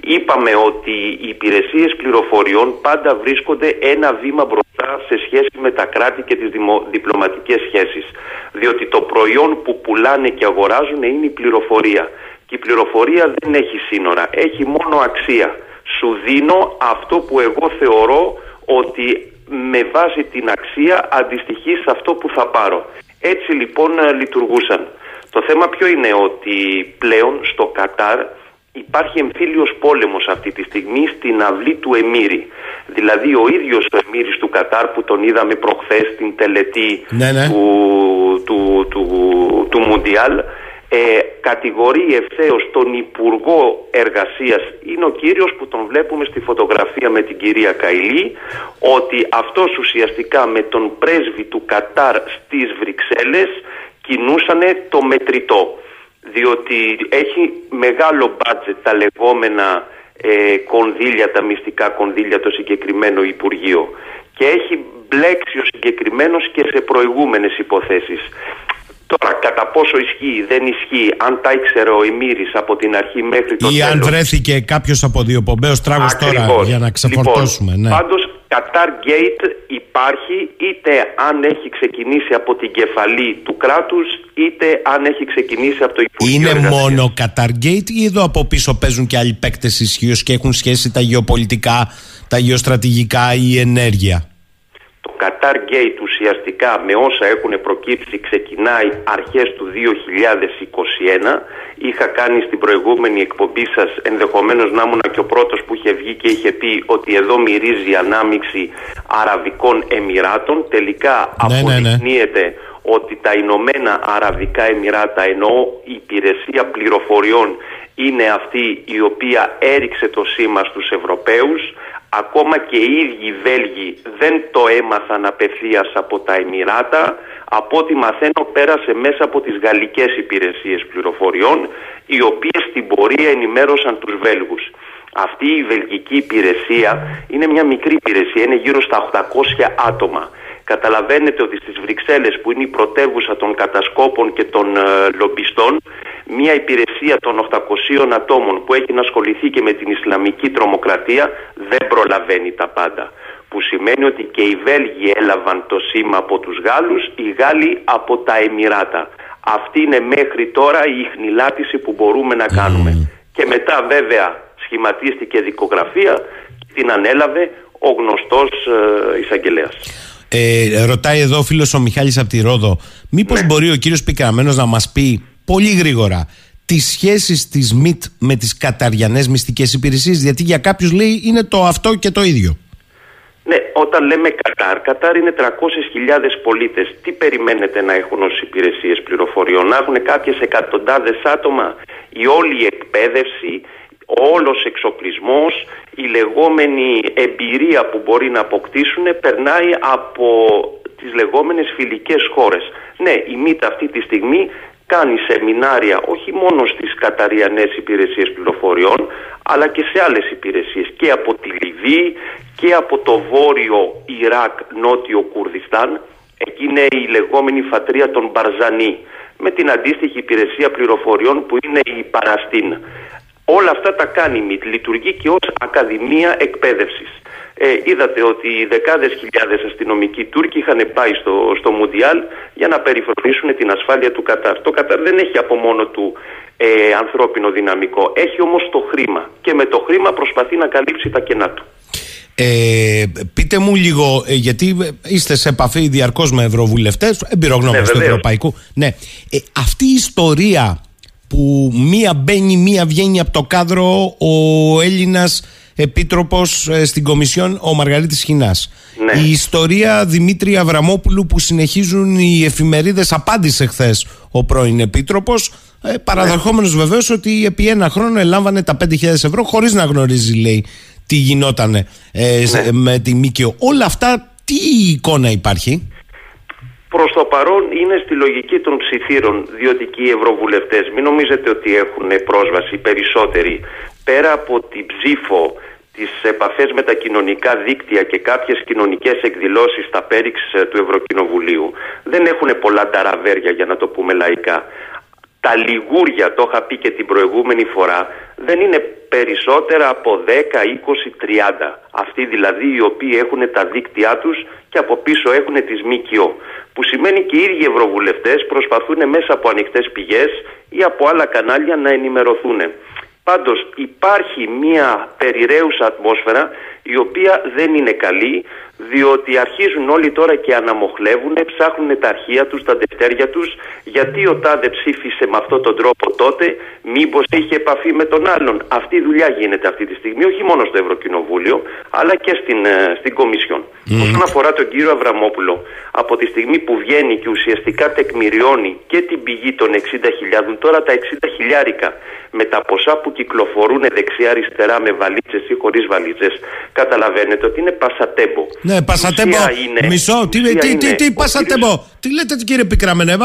είπαμε ότι οι υπηρεσίες πληροφοριών πάντα βρίσκονται ένα βήμα μπροστά σε σχέση με τα κράτη και τις δημο... διπλωματικές σχέσεις. Διότι το προϊόν που πουλάνε και αγοράζουν είναι η πληροφορία. Και η πληροφορία δεν έχει σύνορα, έχει μόνο αξία. Σου δίνω αυτό που εγώ θεωρώ ότι με βάση την αξία αντιστοιχεί σε αυτό που θα πάρω. Έτσι λοιπόν λειτουργούσαν. Το θέμα ποιο είναι ότι πλέον στο Κατάρ υπάρχει εμφύλιος πόλεμος αυτή τη στιγμή στην αυλή του Εμμύρη. Δηλαδή ο ίδιος ο Εμμύρης του Κατάρ που τον είδαμε προχθές στην τελετή Ναι, ναι. του, του, του, του Μουντιάλ ε, κατηγορεί ευθέω τον Υπουργό Εργασίας. Είναι ο κύριος που τον βλέπουμε στη φωτογραφία με την κυρία Καηλή ότι αυτός ουσιαστικά με τον πρέσβη του Κατάρ στις Βρυξέλλες κινούσανε το μετρητό. Διότι έχει μεγάλο μπάτζετ τα λεγόμενα ε, κονδύλια, τα μυστικά κονδύλια το συγκεκριμένο Υπουργείο. Και έχει μπλέξει ο συγκεκριμένος και σε προηγούμενες υποθέσεις. Τώρα, κατά πόσο ισχύει, δεν ισχύει, αν τα ήξερε ο Εμμύρης από την αρχή μέχρι το Ή αν τέλος. βρέθηκε κάποιος από διοπομπαίο τράγο τώρα Ακριβώς. για να ξεφορτώσουμε. Λοιπόν, ναι. Πάντως Qatar Gate υπάρχει είτε αν έχει ξεκινήσει από την κεφαλή του κράτους είτε αν έχει ξεκινήσει από το Υπουργείο Είναι Εργασίας. μόνο Qatargate ή εδώ από πίσω παίζουν και άλλοι παίκτες ισχύως και έχουν σχέση τα γεωπολιτικά, τα γεωστρατηγικά ή η ενέργεια; Το Qatar Gate ουσιαστικά με όσα έχουν προκύψει ξεκινάει αρχές του 2021. Είχα κάνει στην προηγούμενη εκπομπή σας ενδεχομένως να ήμουν και ο πρώτος που είχε βγει και είχε πει ότι εδώ μυρίζει ανάμιξη Αραβικών Εμμυράτων. Τελικά Ναι, ναι, ναι. αποδεικνύεται ότι τα Ηνωμένα Αραβικά Εμμυράτα ενώ η υπηρεσία πληροφοριών είναι αυτή η οποία έριξε το σήμα στους Ευρωπαίους ακόμα και οι ίδιοι οι Βέλγοι δεν το έμαθαν απευθείας από τα Εμμυράτα από ό,τι μαθαίνω πέρασε μέσα από τις γαλλικές υπηρεσίες πληροφοριών οι οποίες στην πορεία ενημέρωσαν τους Βέλγους. Αυτή η βελγική υπηρεσία είναι μια μικρή υπηρεσία, είναι γύρω στα 800 άτομα. Καταλαβαίνετε ότι στις Βρυξέλλες που είναι η πρωτεύουσα των κατασκόπων και των ε, λομπιστών μια υπηρεσία των 800 ατόμων που έχει να ασχοληθεί και με την Ισλαμική τρομοκρατία δεν προλαβαίνει τα πάντα. Που σημαίνει ότι και οι Βέλγοι έλαβαν το σήμα από τους Γάλλους, οι Γάλλοι από τα Εμμυράτα. Αυτή είναι μέχρι τώρα η χνηλάτιση που μπορούμε να κάνουμε. Και μετά βέβαια σχηματίστηκε δικογραφία και την ανέλαβε ο γνωστός ε, εισαγγελέας. Ε, ρωτάει εδώ ο φίλος ο Μιχάλης από τη Ρόδο, μήπως Ναι. μπορεί ο κύριος Πικραμένος να μας πει πολύ γρήγορα τις σχέσεις της ΜΙΤ με τις καταριανές μυστικές υπηρεσίες, γιατί για κάποιους λέει είναι το αυτό και το ίδιο. Ναι, όταν λέμε Κατάρ, Κατάρ είναι 300.000 πολίτες. Τι περιμένετε να έχουν ως υπηρεσίες πληροφοριών, να έχουν κάποιες εκατοντάδες άτομα, η όλη εκπαίδευση, ο όλος εξοπλισμός, η λεγόμενη εμπειρία που μπορεί να αποκτήσουν περνάει από τις λεγόμενες φιλικές χώρες. Ναι, η ΜΙΤ αυτή τη στιγμή κάνει σεμινάρια όχι μόνο στις καταριανές υπηρεσίες πληροφοριών αλλά και σε άλλες υπηρεσίες και από τη Λιβύη και από το βόρειο Ιράκ, νότιο Κουρδιστάν εκεί είναι η λεγόμενη φατρία των Μπαρζανί με την αντίστοιχη υπηρεσία πληροφοριών που είναι η Παραστίν. Όλα αυτά τα κάνει η ΜΙΤ, λειτουργεί και ως Ακαδημία Εκπαίδευσης. Ε, είδατε ότι δεκάδες χιλιάδες αστυνομικοί Τούρκοι είχαν πάει στο, στο Μουντιάλ για να περιφρονήσουν την ασφάλεια του Κατάρ. Το Κατάρ δεν έχει από μόνο του ε, ανθρώπινο δυναμικό, έχει όμως το χρήμα και με το χρήμα προσπαθεί να καλύψει τα κενά του. Ε, πείτε μου λίγο, ε, γιατί είστε σε επαφή διαρκώς με ευρωβουλευτές, εμπειρογνώμονες Ναι, του βεβαίως. Ευρωπαϊκού. Ναι. Ε, αυτή η ιστορία που μία μπαίνει, μία βγαίνει από το κάδρο ο Έλληνας επίτροπος στην Κομισιόν, ο Μαργαρίτης Χινάς. Ναι. Η ιστορία Δημήτρη Αβραμόπουλου που συνεχίζουν οι εφημερίδες, απάντησε χθες ο πρώην επίτροπος, ε, παραδεχόμενος βεβαίως ότι επί ένα χρόνο ελάμβανε τα 5.000 ευρώ χωρίς να γνωρίζει, λέει, τι γινόταν σε- με τη ΜΚΟ. Όλα αυτά, τι εικόνα υπάρχει; Προς το παρόν είναι στη λογική των ψηφίρων, διότι και οι ευρωβουλευτές μην νομίζετε ότι έχουν πρόσβαση περισσότεροι. Πέρα από την ψήφο, τις επαφές με τα κοινωνικά δίκτυα και κάποιες κοινωνικές εκδηλώσεις στα πέριξ ε, του Ευρωκοινοβουλίου, δεν έχουν πολλά ταραβέρια για να το πούμε λαϊκά. Τα λιγούρια, το είχα πει και την προηγούμενη φορά, δεν είναι περισσότερα από 10, 20, 30. Αυτοί δηλαδή οι οποίοι έχουν τα δίκτυά τους και από πίσω έχουν τις ΜΚΟ. Που σημαίνει και οι ίδιοι ευρωβουλευτές προσπαθούν μέσα από ανοιχτές πηγές ή από άλλα κανάλια να ενημερωθούν. Πάντως υπάρχει μια περιραίουσα ατμόσφαιρα η οποία δεν είναι καλή διότι αρχίζουν όλοι τώρα και αναμοχλεύουν, ψάχνουν τα αρχεία τους, τα δευτέρια τους, γιατί ο Τάδε ψήφισε με αυτόν τον τρόπο τότε, μήπως είχε επαφή με τον άλλον. Αυτή η δουλειά γίνεται αυτή τη στιγμή, όχι μόνο στο Ευρωκοινοβούλιο, αλλά και στην, ε, στην Κομισιόν. Mm. Όσον αφορά τον κύριο Αβραμόπουλο, από τη στιγμή που βγαίνει και ουσιαστικά τεκμηριώνει και την πηγή των 60.000, τώρα τα 60 χιλιάρικα με τα ποσά που κυκλοφορούν δεξιά-αριστερά με βαλίτσες ή χωρίς βαλίτσες, καταλαβαίνετε ότι είναι πασατέμπο. Ναι, πασατέμπο. Μισό, τι, τι, τι, τι, πασατέμπο. Τι λέτε κύριε Πικραμένε,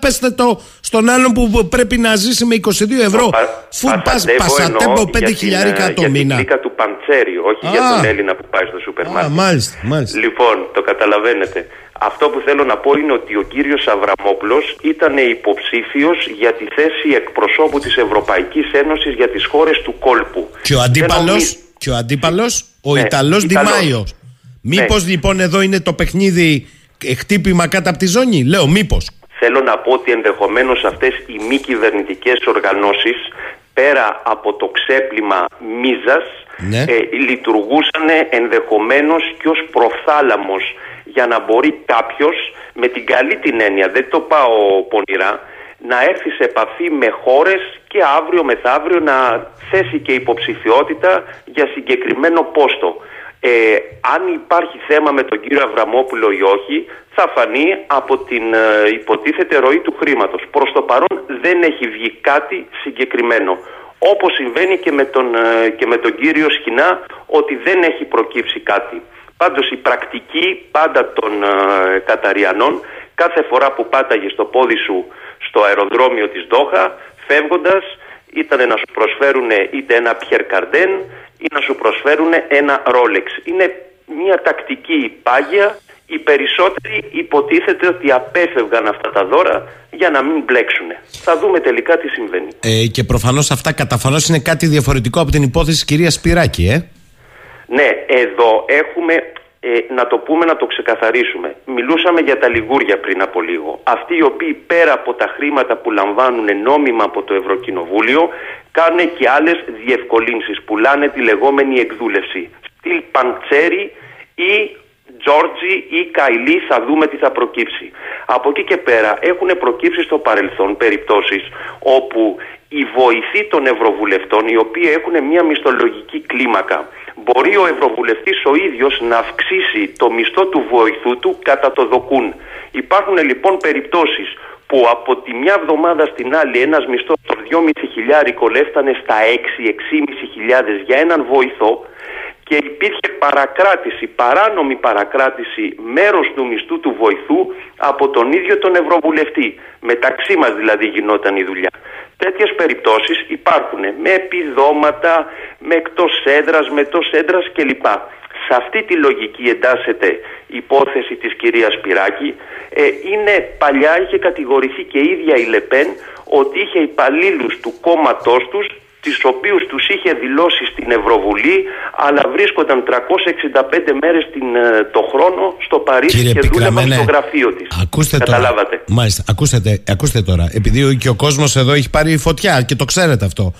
πέστε το στον άλλον που πρέπει να ζήσει με 22 ευρώ. Φου πασατέμπο 5 χιλιάρικα το μήνα. Για την του Παντσέρι, όχι για τον Έλληνα που πάει στο σούπερ μάρκετ. Μάλιστα, μάλιστα. Λοιπόν, το καταλαβαίνετε. Αυτό που θέλω να πω είναι ότι ο κύριος Αβραμόπουλος ήταν υποψήφιος για τη θέση εκπροσώπου της Ευρωπαϊκής Ένωσης για τις χώρες του κόλπου. Και ο αντίπαλος, και ο, αντίπαλος, ο ναι, Ιταλός Ντιμάιος. Μήπως ναι. λοιπόν εδώ είναι το παιχνίδι χτύπημα κάτω από τη ζώνη, λέω μήπως. Θέλω να πω ότι ενδεχομένως αυτές οι μη κυβερνητικές οργανώσεις πέρα από το ξέπλυμα μίζας ναι. ε, λειτουργούσαν ενδεχομένως και ως προθάλαμος για να μπορεί κάποιος με την καλή την έννοια, δεν το πάω πονηρά, να έρθει σε επαφή με χώρες και αύριο μεθαύριο να θέσει και υποψηφιότητα για συγκεκριμένο πόστο. Ε, αν υπάρχει θέμα με τον κύριο Αβραμόπουλο ή όχι, θα φανεί από την ε, υποτίθεται ροή του χρήματος. Προς το παρόν δεν έχει βγει κάτι συγκεκριμένο. Όπως συμβαίνει και με τον, ε, και με τον κύριο Σχοινά, ότι δεν έχει προκύψει κάτι. Πάντως η πρακτική πάντα των ε, Καταριανών κάθε φορά που πάταγε στο πόδι σου στο αεροδρόμιο της Δόχα φεύγοντας ήταν να σου προσφέρουν είτε ένα Πιέρ Καρντέν ή να σου προσφέρουν ένα Ρόλεξ. Είναι μια τακτική πάγια οι περισσότεροι υποτίθεται ότι απέφευγαν αυτά τα δώρα για να μην μπλέξουν. Θα δούμε τελικά τι συμβαίνει. Ε, και προφανώς αυτά καταφανώς είναι κάτι διαφορετικό από την υπόθεση της κυρίας Σπυράκη, ε; Ναι, εδώ έχουμε, ε, να το πούμε, να το ξεκαθαρίσουμε. Μιλούσαμε για τα λιγούρια πριν από λίγο. Αυτοί οι οποίοι πέρα από τα χρήματα που λαμβάνουν νόμιμα από το Ευρωκοινοβούλιο κάνουν και άλλες διευκολύνσεις. Πουλάνε τη λεγόμενη εκδούλευση. Στυλ Παντσέρι ή Τζόρτζι ή Καϊλή θα δούμε τι θα προκύψει. Από εκεί και πέρα έχουν προκύψει στο παρελθόν περιπτώσεις όπου οι βοηθοί των Ευρωβουλευτών οι οποίοι έχουν μια μισθολογική κλίμακα μπορεί ο Ευρωβουλευτής ο ίδιος να αυξήσει το μισθό του βοηθού του κατά το δοκούν. Υπάρχουν λοιπόν περιπτώσεις που από τη μια εβδομάδα στην άλλη ένας μισθός των 2.500 χιλιάρικο έφτανε στα 6-6.500 χιλιάδες για έναν βοηθό και υπήρχε παρακράτηση, παράνομη παρακράτηση μέρος του μισθού του βοηθού από τον ίδιο τον Ευρωβουλευτή. Μεταξύ μας δηλαδή γινόταν η δουλειά. Τέτοιες περιπτώσεις υπάρχουν με επιδόματα, με εκτός έδρας, με εκτός έδρας κλπ. Σε αυτή τη λογική εντάσσεται η υπόθεση της κυρίας Πυράκη. Ε, είναι παλιά, είχε κατηγορηθεί και η ίδια η Λεπέν ότι είχε υπαλλήλους του κόμματός τους τις οποίους τους είχε δηλώσει στην Ευρωβουλή αλλά βρίσκονταν 365 μέρες την, ε, το χρόνο στο Παρίσι Κύριε και δούλευαν στο γραφείο της. Ακούστε Καταλάβατε. Τώρα, μάλιστα, ακούστε, ακούστε τώρα, επειδή και ο κόσμος εδώ έχει πάρει φωτιά και το ξέρετε αυτό.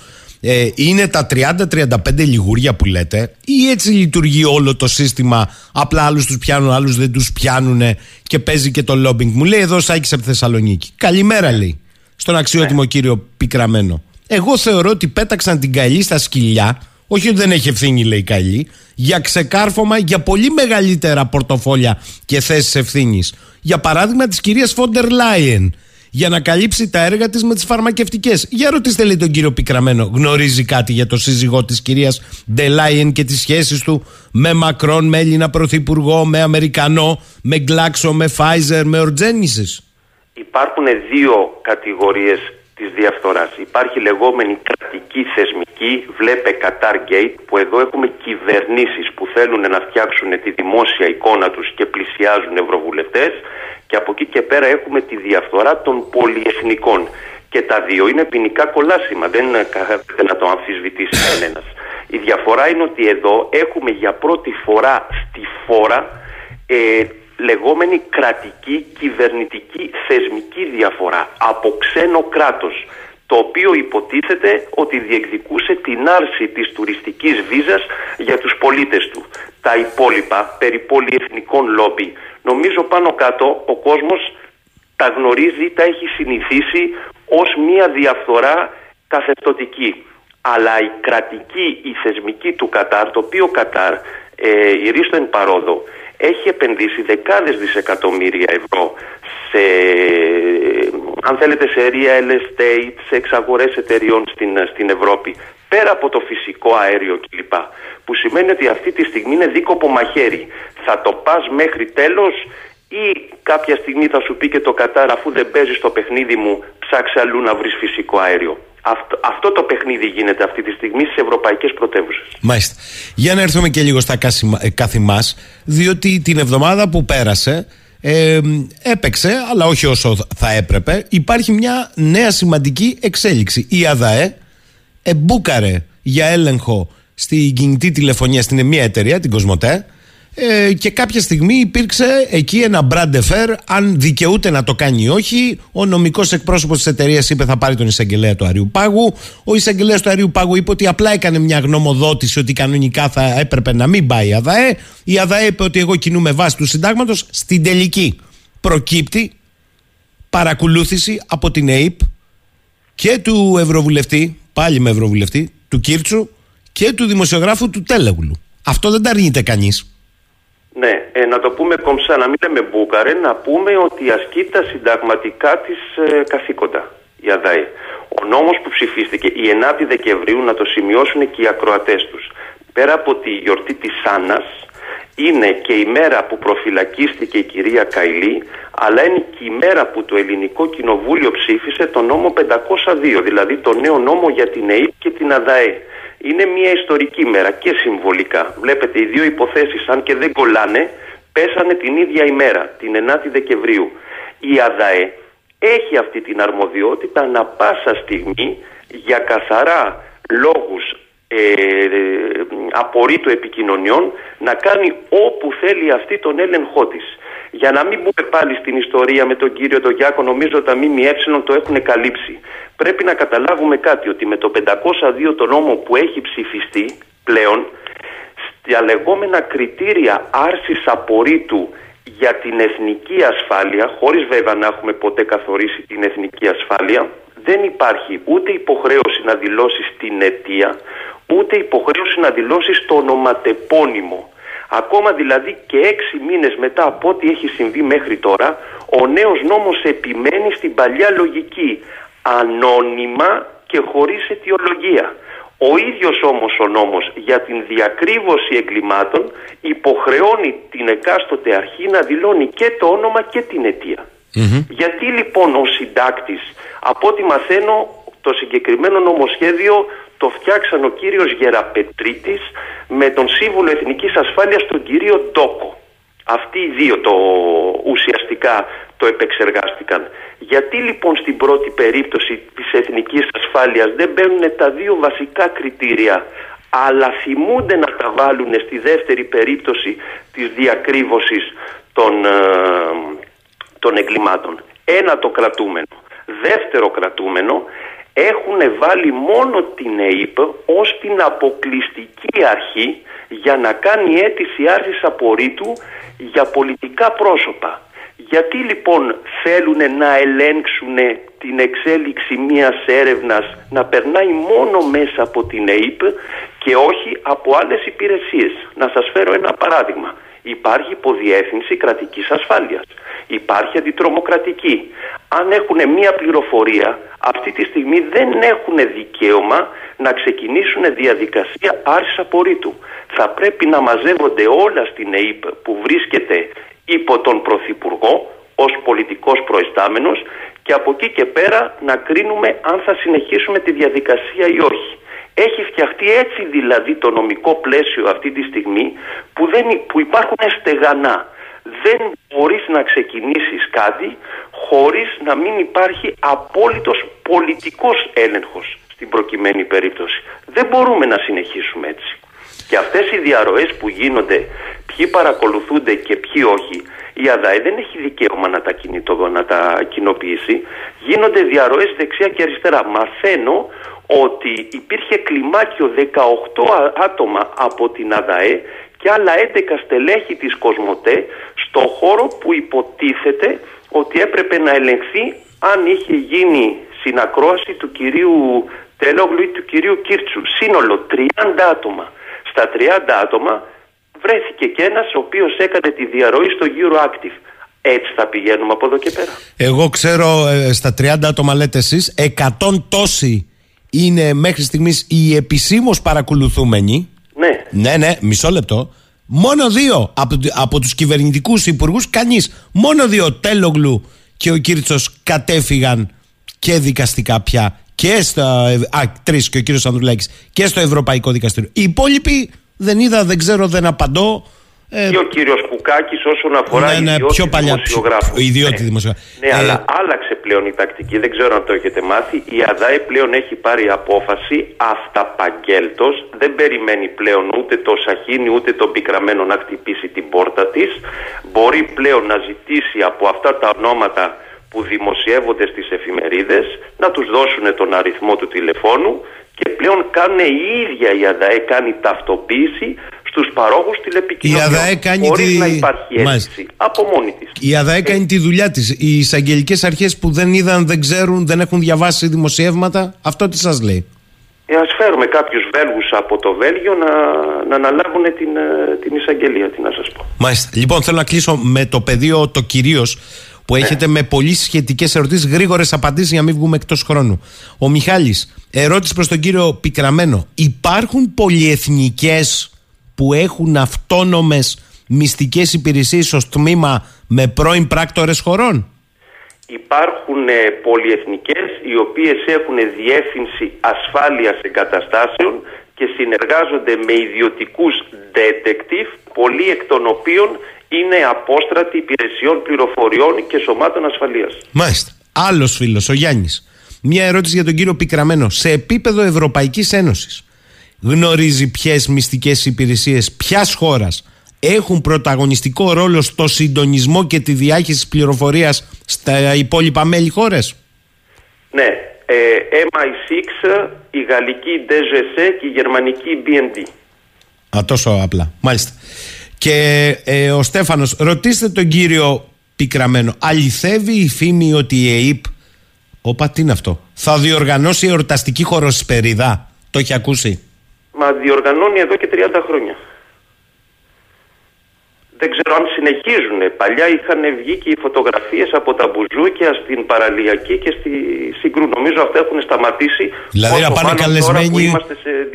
Ε, είναι τα 30-35 λιγούρια που λέτε ή έτσι λειτουργεί όλο το σύστημα απλά άλλους τους πιάνουν, άλλους δεν τους πιάνουν και παίζει και το lobbying μου λέει εδώ Σάκης από Θεσσαλονίκη καλημέρα λέει στον αξιότιμο ναι. κύριο Πικραμένο εγώ θεωρώ ότι πέταξαν την καλή στα σκυλιά, όχι ότι δεν έχει ευθύνη, λέει καλή, για ξεκάρφωμα για πολύ μεγαλύτερα πορτοφόλια και θέσεις ευθύνης. Για παράδειγμα της κυρίας Φόντερ Λάιεν, για να καλύψει τα έργα της με τις φαρμακευτικές. Για ρωτήστε, λέει τον κύριο Πικραμένο, γνωρίζει κάτι για το σύζυγό της κυρίας Ντελάιεν και τις σχέσεις του με Μακρόν, με Έλληνα Πρωθυπουργό, με Αμερικανό, με Γκλάξο, με Φάιζερ, με Ορτζένισης. Υπάρχουν δύο κατηγορίες της διαφθοράς. Υπάρχει λεγόμενη κρατική θεσμική, βλέπε Qatar Gate, που εδώ έχουμε κυβερνήσεις που θέλουν να φτιάξουν τη δημόσια εικόνα τους και πλησιάζουν ευρωβουλευτές και από εκεί και πέρα έχουμε τη διαφθορά των πολυεθνικών. Και τα δύο είναι ποινικά κολάσιμα, δεν είναι να το αμφισβητήσει κανένας. Η διαφορά είναι ότι εδώ έχουμε για πρώτη φορά στη φόρα ε, λεγόμενη κρατική, κυβερνητική, θεσμική διαφορά από ξένο κράτος το οποίο υποτίθεται ότι διεκδικούσε την άρση της τουριστικής βίζας για τους πολίτες του. Τα υπόλοιπα περί πολυεθνικών λόμπι νομίζω πάνω κάτω ο κόσμος τα γνωρίζει, τα έχει συνηθίσει ως μία διαφθορά καθεστωτική. Αλλά η κρατική, η θεσμική του Κατάρ, το οποίο Κατάρ ε, η Ρίστο εν παρόδο έχει επενδύσει δεκάδες δισεκατομμύρια ευρώ σε, αν θέλετε, σε real estate, σε εξαγορές εταιριών στην, στην Ευρώπη, πέρα από το φυσικό αέριο κλπ. Που σημαίνει ότι αυτή τη στιγμή είναι δίκοπο μαχαίρι. Θα το πας μέχρι τέλος ή κάποια στιγμή θα σου πει και το Κατάρ αφού δεν παίζεις στο παιχνίδι μου ψάξε αλλού να βρεις φυσικό αέριο. Αυτό, αυτό το παιχνίδι γίνεται αυτή τη στιγμή στις ευρωπαϊκές πρωτεύουσες. Μάλιστα. Για να έρθουμε και λίγο στα κάθημά, διότι την εβδομάδα που πέρασε ε, έπαιξε, αλλά όχι όσο θα έπρεπε. Υπάρχει μια νέα σημαντική εξέλιξη. Η ΑΔΑΕ εμπούκαρε για έλεγχο στην κινητή τηλεφωνία στην μία εταιρεία, την Κοσμοτέ, ε, και κάποια στιγμή υπήρξε εκεί ένα μπραντεφέρ αν δικαιούται να το κάνει ή όχι. Ο νομικός εκπρόσωπος της εταιρείας είπε θα πάρει τον εισαγγελέα του Αριού Πάγου. Ο εισαγγελέας του Αριού Πάγου είπε ότι απλά έκανε μια γνωμοδότηση ότι κανονικά θα έπρεπε να μην πάει η ΑΔΑΕ. Η ΑΔΑΕ είπε ότι εγώ κινούμαι βάση του συντάγματος. Στην τελική προκύπτει παρακολούθηση από την ΑΕΠ και του Ευρωβουλευτή, πάλι με Ευρωβουλευτή, του Κίρτσου και του δημοσιογράφου του Τέλεγουλου. Αυτό δεν τα αρνείται κανείς. Ναι, ε, να το πούμε κομψά, να μην λέμε μπούκαρε, να πούμε ότι ασκεί τα συνταγματικά της ε, καθήκοντα η ΑΔΑΕ. Ο νόμος που ψηφίστηκε η 9η Δεκεμβρίου, να το σημειώσουν και οι ακροατές τους, πέρα από τη γιορτή της Άννας, είναι και η μέρα που προφυλακίστηκε η κυρία Καηλή, αλλά είναι και η μέρα που το Ελληνικό Κοινοβούλιο ψήφισε το νόμο 502, δηλαδή το νέο νόμο για την ΕΕ και την ΑΔΑΕ είναι μια ιστορική μέρα και συμβολικά. Βλέπετε, οι δύο υποθέσεις, αν και δεν κολλάνε, πέσανε την ίδια ημέρα, την 9η Δεκεμβρίου. Η ΑΔΑΕ έχει αυτή την αρμοδιότητα ανα πάσα στιγμή για καθαρά λόγους ε, απορρίτου επικοινωνιών να κάνει όπου θέλει αυτή τον έλεγχό της. Για να μην μπούμε πάλι στην ιστορία με τον κύριο τον Γιάκο, νομίζω τα ΜΜΕ το έχουν καλύψει. Πρέπει να καταλάβουμε κάτι, ότι με το 502 το νόμο που έχει ψηφιστεί πλέον, στα λεγόμενα κριτήρια άρσης απορρίτου για την εθνική ασφάλεια, χωρίς βέβαια να έχουμε ποτέ καθορίσει την εθνική ασφάλεια, δεν υπάρχει ούτε υποχρέωση να δηλώσει την αιτία, ούτε υποχρέωση να δηλώσεις το ονοματεπώνυμο. Ακόμα δηλαδή και έξι μήνες μετά από ό,τι έχει συμβεί μέχρι τώρα, ο νέος νόμος επιμένει στην παλιά λογική, ανώνυμα και χωρίς αιτιολογία. Ο ίδιος όμως ο νόμος για την διακρύβωση εγκλημάτων υποχρεώνει την εκάστοτε αρχή να δηλώνει και το όνομα και την αιτια Γιατί λοιπόν ο συντάκτης, από ό,τι μαθαίνω το συγκεκριμένο νομοσχέδιο το φτιάξαν ο κύριος Γεραπετρίτης με τον Σύμβουλο Εθνικής Ασφάλειας τον κύριο Ντόκο. Αυτοί οι δύο το ουσιαστικά το επεξεργάστηκαν. Γιατί λοιπόν στην πρώτη περίπτωση της εθνικής ασφάλειας δεν μπαίνουν τα δύο βασικά κριτήρια αλλά θυμούνται να τα βάλουν στη δεύτερη περίπτωση της διακρύβωσης των, ε, των εγκλημάτων. Ένα το κρατούμενο. Δεύτερο κρατούμενο έχουν βάλει μόνο την ΕΕΠ ως την αποκλειστική αρχή για να κάνει αίτηση άρσης απορρίτου για πολιτικά πρόσωπα. Γιατί λοιπόν θέλουν να ελέγξουν την εξέλιξη μιας έρευνας να περνάει μόνο μέσα από την ΕΕΠ και όχι από άλλες υπηρεσίες. Να σας φέρω ένα παράδειγμα. Υπάρχει υποδιεύθυνση κρατικής ασφάλειας. Υπάρχει αντιτρομοκρατική. Αν έχουν μία πληροφορία, αυτή τη στιγμή δεν έχουν δικαίωμα να ξεκινήσουν διαδικασία άρσης απορρίτου. Θα πρέπει να μαζεύονται όλα στην ΕΕΠ που βρίσκεται υπό τον Πρωθυπουργό ως πολιτικός προϊστάμενος και από εκεί και πέρα να κρίνουμε αν θα συνεχίσουμε τη διαδικασία ή όχι. Έχει φτιαχτεί έτσι δηλαδή το νομικό πλαίσιο αυτή τη στιγμή που, δεν, που υπάρχουν στεγανά. Δεν μπορείς να ξεκινήσεις κάτι χωρίς να μην υπάρχει απόλυτος πολιτικός έλεγχος στην προκειμένη περίπτωση. Δεν μπορούμε να συνεχίσουμε έτσι. Και αυτές οι διαρροές που γίνονται, ποιοι παρακολουθούνται και ποιοι όχι, η ΑΔΑΕ δεν έχει δικαίωμα να τα, κινητο, να τα κοινοποιήσει. Γίνονται διαρροές δεξιά και αριστερά. Μαθαίνω ότι υπήρχε κλιμάκιο 18 άτομα από την ΑΔΑΕ και άλλα 11 στελέχη της Κοσμοτέ στο χώρο που υποτίθεται ότι έπρεπε να ελεγχθεί αν είχε γίνει συνακρόαση του κυρίου Τελόγλου ή του κυρίου Κίρτσου. Σύνολο 30 άτομα. Στα 30 άτομα βρέθηκε και ένας ο οποίος έκανε τη διαρροή στο Euroactive. Έτσι θα πηγαίνουμε από εδώ και πέρα. Εγώ ξέρω ε, στα 30 άτομα λέτε εσείς, 100 τόσοι είναι μέχρι στιγμής οι επισήμως παρακολουθούμενοι. Ναι. Ναι, ναι, μισό λεπτό. Μόνο δύο από, από τους κυβερνητικούς υπουργούς, κανείς. Μόνο δύο, Τέλογλου και ο Κίρτσος κατέφυγαν και δικαστικά πια και στο. Α, τρεις και ο κύριος Ανδρουλάκης και στο Ευρωπαϊκό Δικαστήριο. Οι υπόλοιποι δεν είδα, δεν ξέρω, δεν απαντώ. Ε, και ο κύριος Κουκάκης όσον αφορά ναι, ναι, πιο παλιά, δημοσιογράφους. Ιδιότητα ναι. δημοσιογράφου. Ναι, ε, αλλά άλλαξε πλέον η τακτική, δεν ξέρω αν το έχετε μάθει. Η ΑΔΑΕ πλέον έχει πάρει απόφαση αυταπαγγέλτος. Δεν περιμένει πλέον ούτε το Σαχίνι ούτε τον Πικραμένο να χτυπήσει την πόρτα της. Μπορεί πλέον να ζητήσει από αυτά τα ονόματα που δημοσιεύονται στις εφημερίδες να τους δώσουν τον αριθμό του τηλεφώνου και πλέον κάνουν η ίδια η ΑΔΑΕ κάνει ταυτοποίηση στους παρόχους τηλεπικοινωνιών η ΑΔΑΕ κάνει χωρίς τη... να υπάρχει αίσθηση από μόνη της. Η ΑΔΑΕ κάνει τη δουλειά της. Οι εισαγγελικές αρχές που δεν είδαν, δεν ξέρουν, δεν έχουν διαβάσει δημοσιεύματα, αυτό τι σας λέει; Ε, ας φέρουμε κάποιους Βέλγους από το Βέλγιο να, να αναλάβουν την, ε, την εισαγγελία, τι να σας πω. Μάλιστα. Λοιπόν, θέλω να κλείσω με το πεδίο το κυρίως που έχετε με πολύ σχετικές ερωτήσεις, γρήγορες απαντήσεις για να μην βγούμε εκτός χρόνου. Ο Μιχάλης, ερώτηση προς τον κύριο Πικραμένο. Υπάρχουν πολυεθνικές που έχουν αυτόνομες μυστικές υπηρεσίες ως τμήμα με πρώην πράκτορες χωρών; Υπάρχουν ε, πολυεθνικές οι οποίες έχουν διεύθυνση ασφάλειας εγκαταστάσεων και συνεργάζονται με ιδιωτικούς detective, πολλοί εκ των οποίων είναι απόστρατη υπηρεσιών πληροφοριών και σωμάτων ασφαλείας. Μάλιστα. Άλλος φίλος, ο Γιάννης. Μια ερώτηση για τον κύριο Πικραμένο. Σε επίπεδο Ευρωπαϊκής Ένωσης, γνωρίζει ποιες μυστικές υπηρεσίες ποιας χώρας έχουν πρωταγωνιστικό ρόλο στο συντονισμό και τη διάχυση πληροφορίας στα υπόλοιπα μέλη χώρες; Ναι. Ε, MI6, η γαλλική DGC και η γερμανική BND. Α, τόσο απλά. Μάλιστα. Και ε, ο Στέφανος, ρωτήστε τον κύριο Πικραμένο, αληθεύει η φήμη ότι η ΕΕΠ, όπα τι είναι αυτό, θα διοργανώσει εορταστική χωροσπεριδά, το έχει ακούσει; Μα διοργανώνει εδώ και 30 χρόνια. Δεν ξέρω αν συνεχίζουν. Παλιά είχαν βγει και οι φωτογραφίες από τα μπουζούκια στην παραλιακή και στη Συγκρού. Νομίζω αυτά έχουν σταματήσει. Δηλαδή να πάνε καλεσμένοι,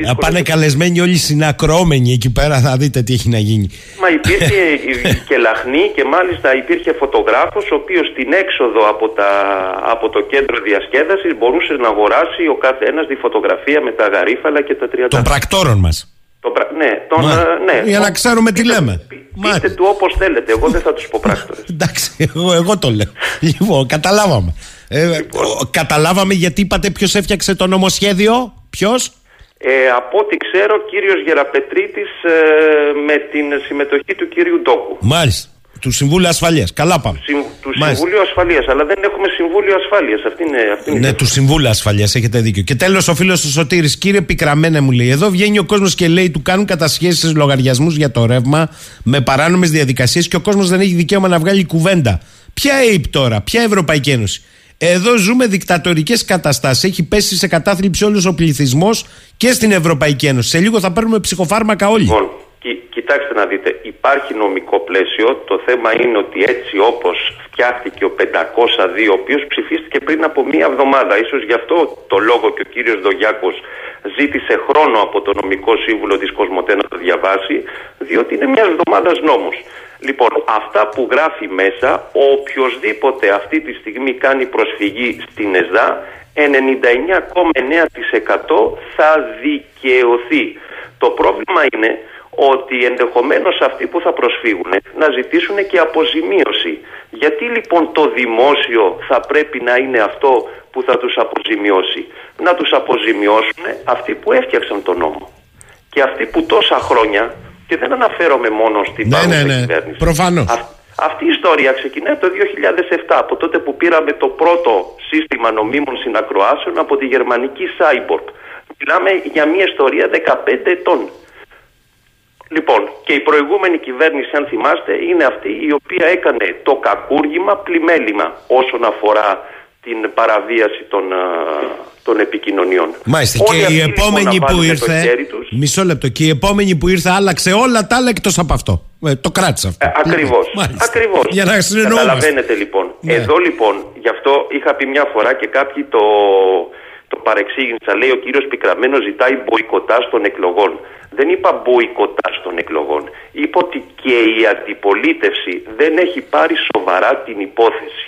να πάνε καλεσμένοι όλοι συνακρώμενοι εκεί πέρα, θα δείτε τι έχει να γίνει. Μα υπήρχε και λαχνή και μάλιστα υπήρχε φωτογράφος ο οποίος στην έξοδο από, τα, από το κέντρο διασκέδασης μπορούσε να αγοράσει ο κάθε ένα τη φωτογραφία με τα γαρίφαλα και τα τριάντα. Των πρακτόρων μας. Το, ναι, τον, Μα, ναι, για να ξέρουμε τι λέμε. Πείτε του όπως θέλετε. Εγώ δεν θα τους πω πράκτορες. Εντάξει, εγώ, εγώ το λέω. Λοιπόν, καταλάβαμε. Ε, λοιπόν. Καταλάβαμε γιατί είπατε ποιος έφτιαξε το νομοσχέδιο. Ποιος; Ε, από ό,τι ξέρω, κύριος Γεραπετρίτης ε, με την συμμετοχή του κύριου Ντόκου. Μάλιστα. Του Συμβούλου Ασφαλείας. Καλά πάμε. Συμ, του Συμβουλίου Ασφαλείας. Αλλά δεν έχουμε Συμβούλιο Ασφάλεια. Αυτή είναι, αυτή είναι ναι, του Συμβούλου Ασφαλείας. Έχετε δίκιο. Και τέλος, ο φίλος του Σωτήρης, κύριε Πικραμένε, μου λέει: Εδώ βγαίνει ο κόσμος και λέει: Του κάνουν κατασχέσεις λογαριασμούς για το ρεύμα με παράνομες διαδικασίες και ο κόσμος δεν έχει δικαίωμα να βγάλει κουβέντα. Ποια ΑΕΠ τώρα, ποια Ευρωπαϊκή Ένωση. Εδώ ζούμε δικτατορικές καταστάσεις. Έχει πέσει σε κατάθλιψη όλος ο πληθυσμός και στην Ευρωπαϊκή Ένωση. Σε λίγο θα παίρνουμε ψυχοφάρμακα όλοι. Λοιπόν, κοιτάξτε να δείτε, υπάρχει νομικό πλαίσιο. Το θέμα είναι ότι έτσι όπως φτιάχτηκε ο 502, ο οποίος ψηφίστηκε πριν από μία εβδομάδα. σω γι' αυτό το λόγο και ο κύριος Δογιάκος ζήτησε χρόνο από το νομικό σύμβουλο της Κοσμοτέ να το διαβάσει, διότι είναι μιας εβδομάδας νόμος. Λοιπόν, αυτά που γράφει μέσα, οποιοδήποτε αυτή τη στιγμή κάνει προσφυγή στην ΕΣΔΑ, 99,9% θα δικαιωθεί. Το πρόβλημα είναι ότι ενδεχομένως αυτοί που θα προσφύγουν να ζητήσουν και αποζημίωση. Γιατί λοιπόν το δημόσιο θα πρέπει να είναι αυτό που θα τους αποζημιώσει; Να τους αποζημιώσουν αυτοί που έφτιαξαν τον νόμο. Και αυτοί που τόσα χρόνια, και δεν αναφέρομαι μόνο στην ναι, ναι, ναι. κυβέρνηση. Προφανώς. αυτή η ιστορία ξεκινάει το 2007, από τότε που πήραμε το πρώτο σύστημα νομίμων συνακροάσεων από τη γερμανική Cyborg. Μιλάμε για μια ιστορία 15 ετών. Λοιπόν, και η προηγούμενη κυβέρνηση, αν θυμάστε, είναι αυτή η οποία έκανε το κακούργημα πλημέλημα όσον αφορά την παραβίαση των, των επικοινωνιών. Μάλιστα. και η λοιπόν επόμενη που ήρθε. Μισό λεπτό. Και η επόμενη που ήρθε άλλαξε όλα τα άλλα εκτός από αυτό. Ε, το κράτησε αυτό. Ε, Ακριβώς. Ακριβώς. Για να Καταλαβαίνετε λοιπόν. Ναι. Εδώ λοιπόν, γι' αυτό είχα πει μια φορά και κάποιοι το, το παρεξήγησαν. Λέει ο κύριος Πικραμένος ζητάει μποϊκοτά των εκλογών. Δεν είπα μποϊκοτά των εκλογών. Είπα ότι και η αντιπολίτευση δεν έχει πάρει σοβαρά την υπόθεση.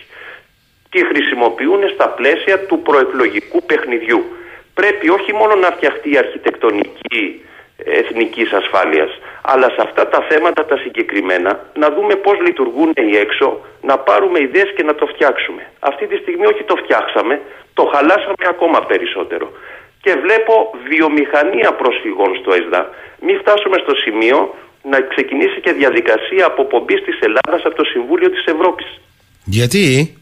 Τη χρησιμοποιούν στα πλαίσια του προεκλογικού παιχνιδιού. Πρέπει όχι μόνο να φτιαχτεί η αρχιτεκτονική εθνικής ασφάλειας, αλλά σε αυτά τα θέματα τα συγκεκριμένα να δούμε πώς λειτουργούν οι έξω, να πάρουμε ιδέες και να το φτιάξουμε. Αυτή τη στιγμή όχι το φτιάξαμε, το χαλάσαμε ακόμα περισσότερο και βλέπω βιομηχανία προσφυγών στο ΕΣΔΑ. Μην φτάσουμε στο σημείο να ξεκινήσει και διαδικασία αποπομπή της Ελλάδας από το Συμβούλιο της Ευρώπης. Γιατί;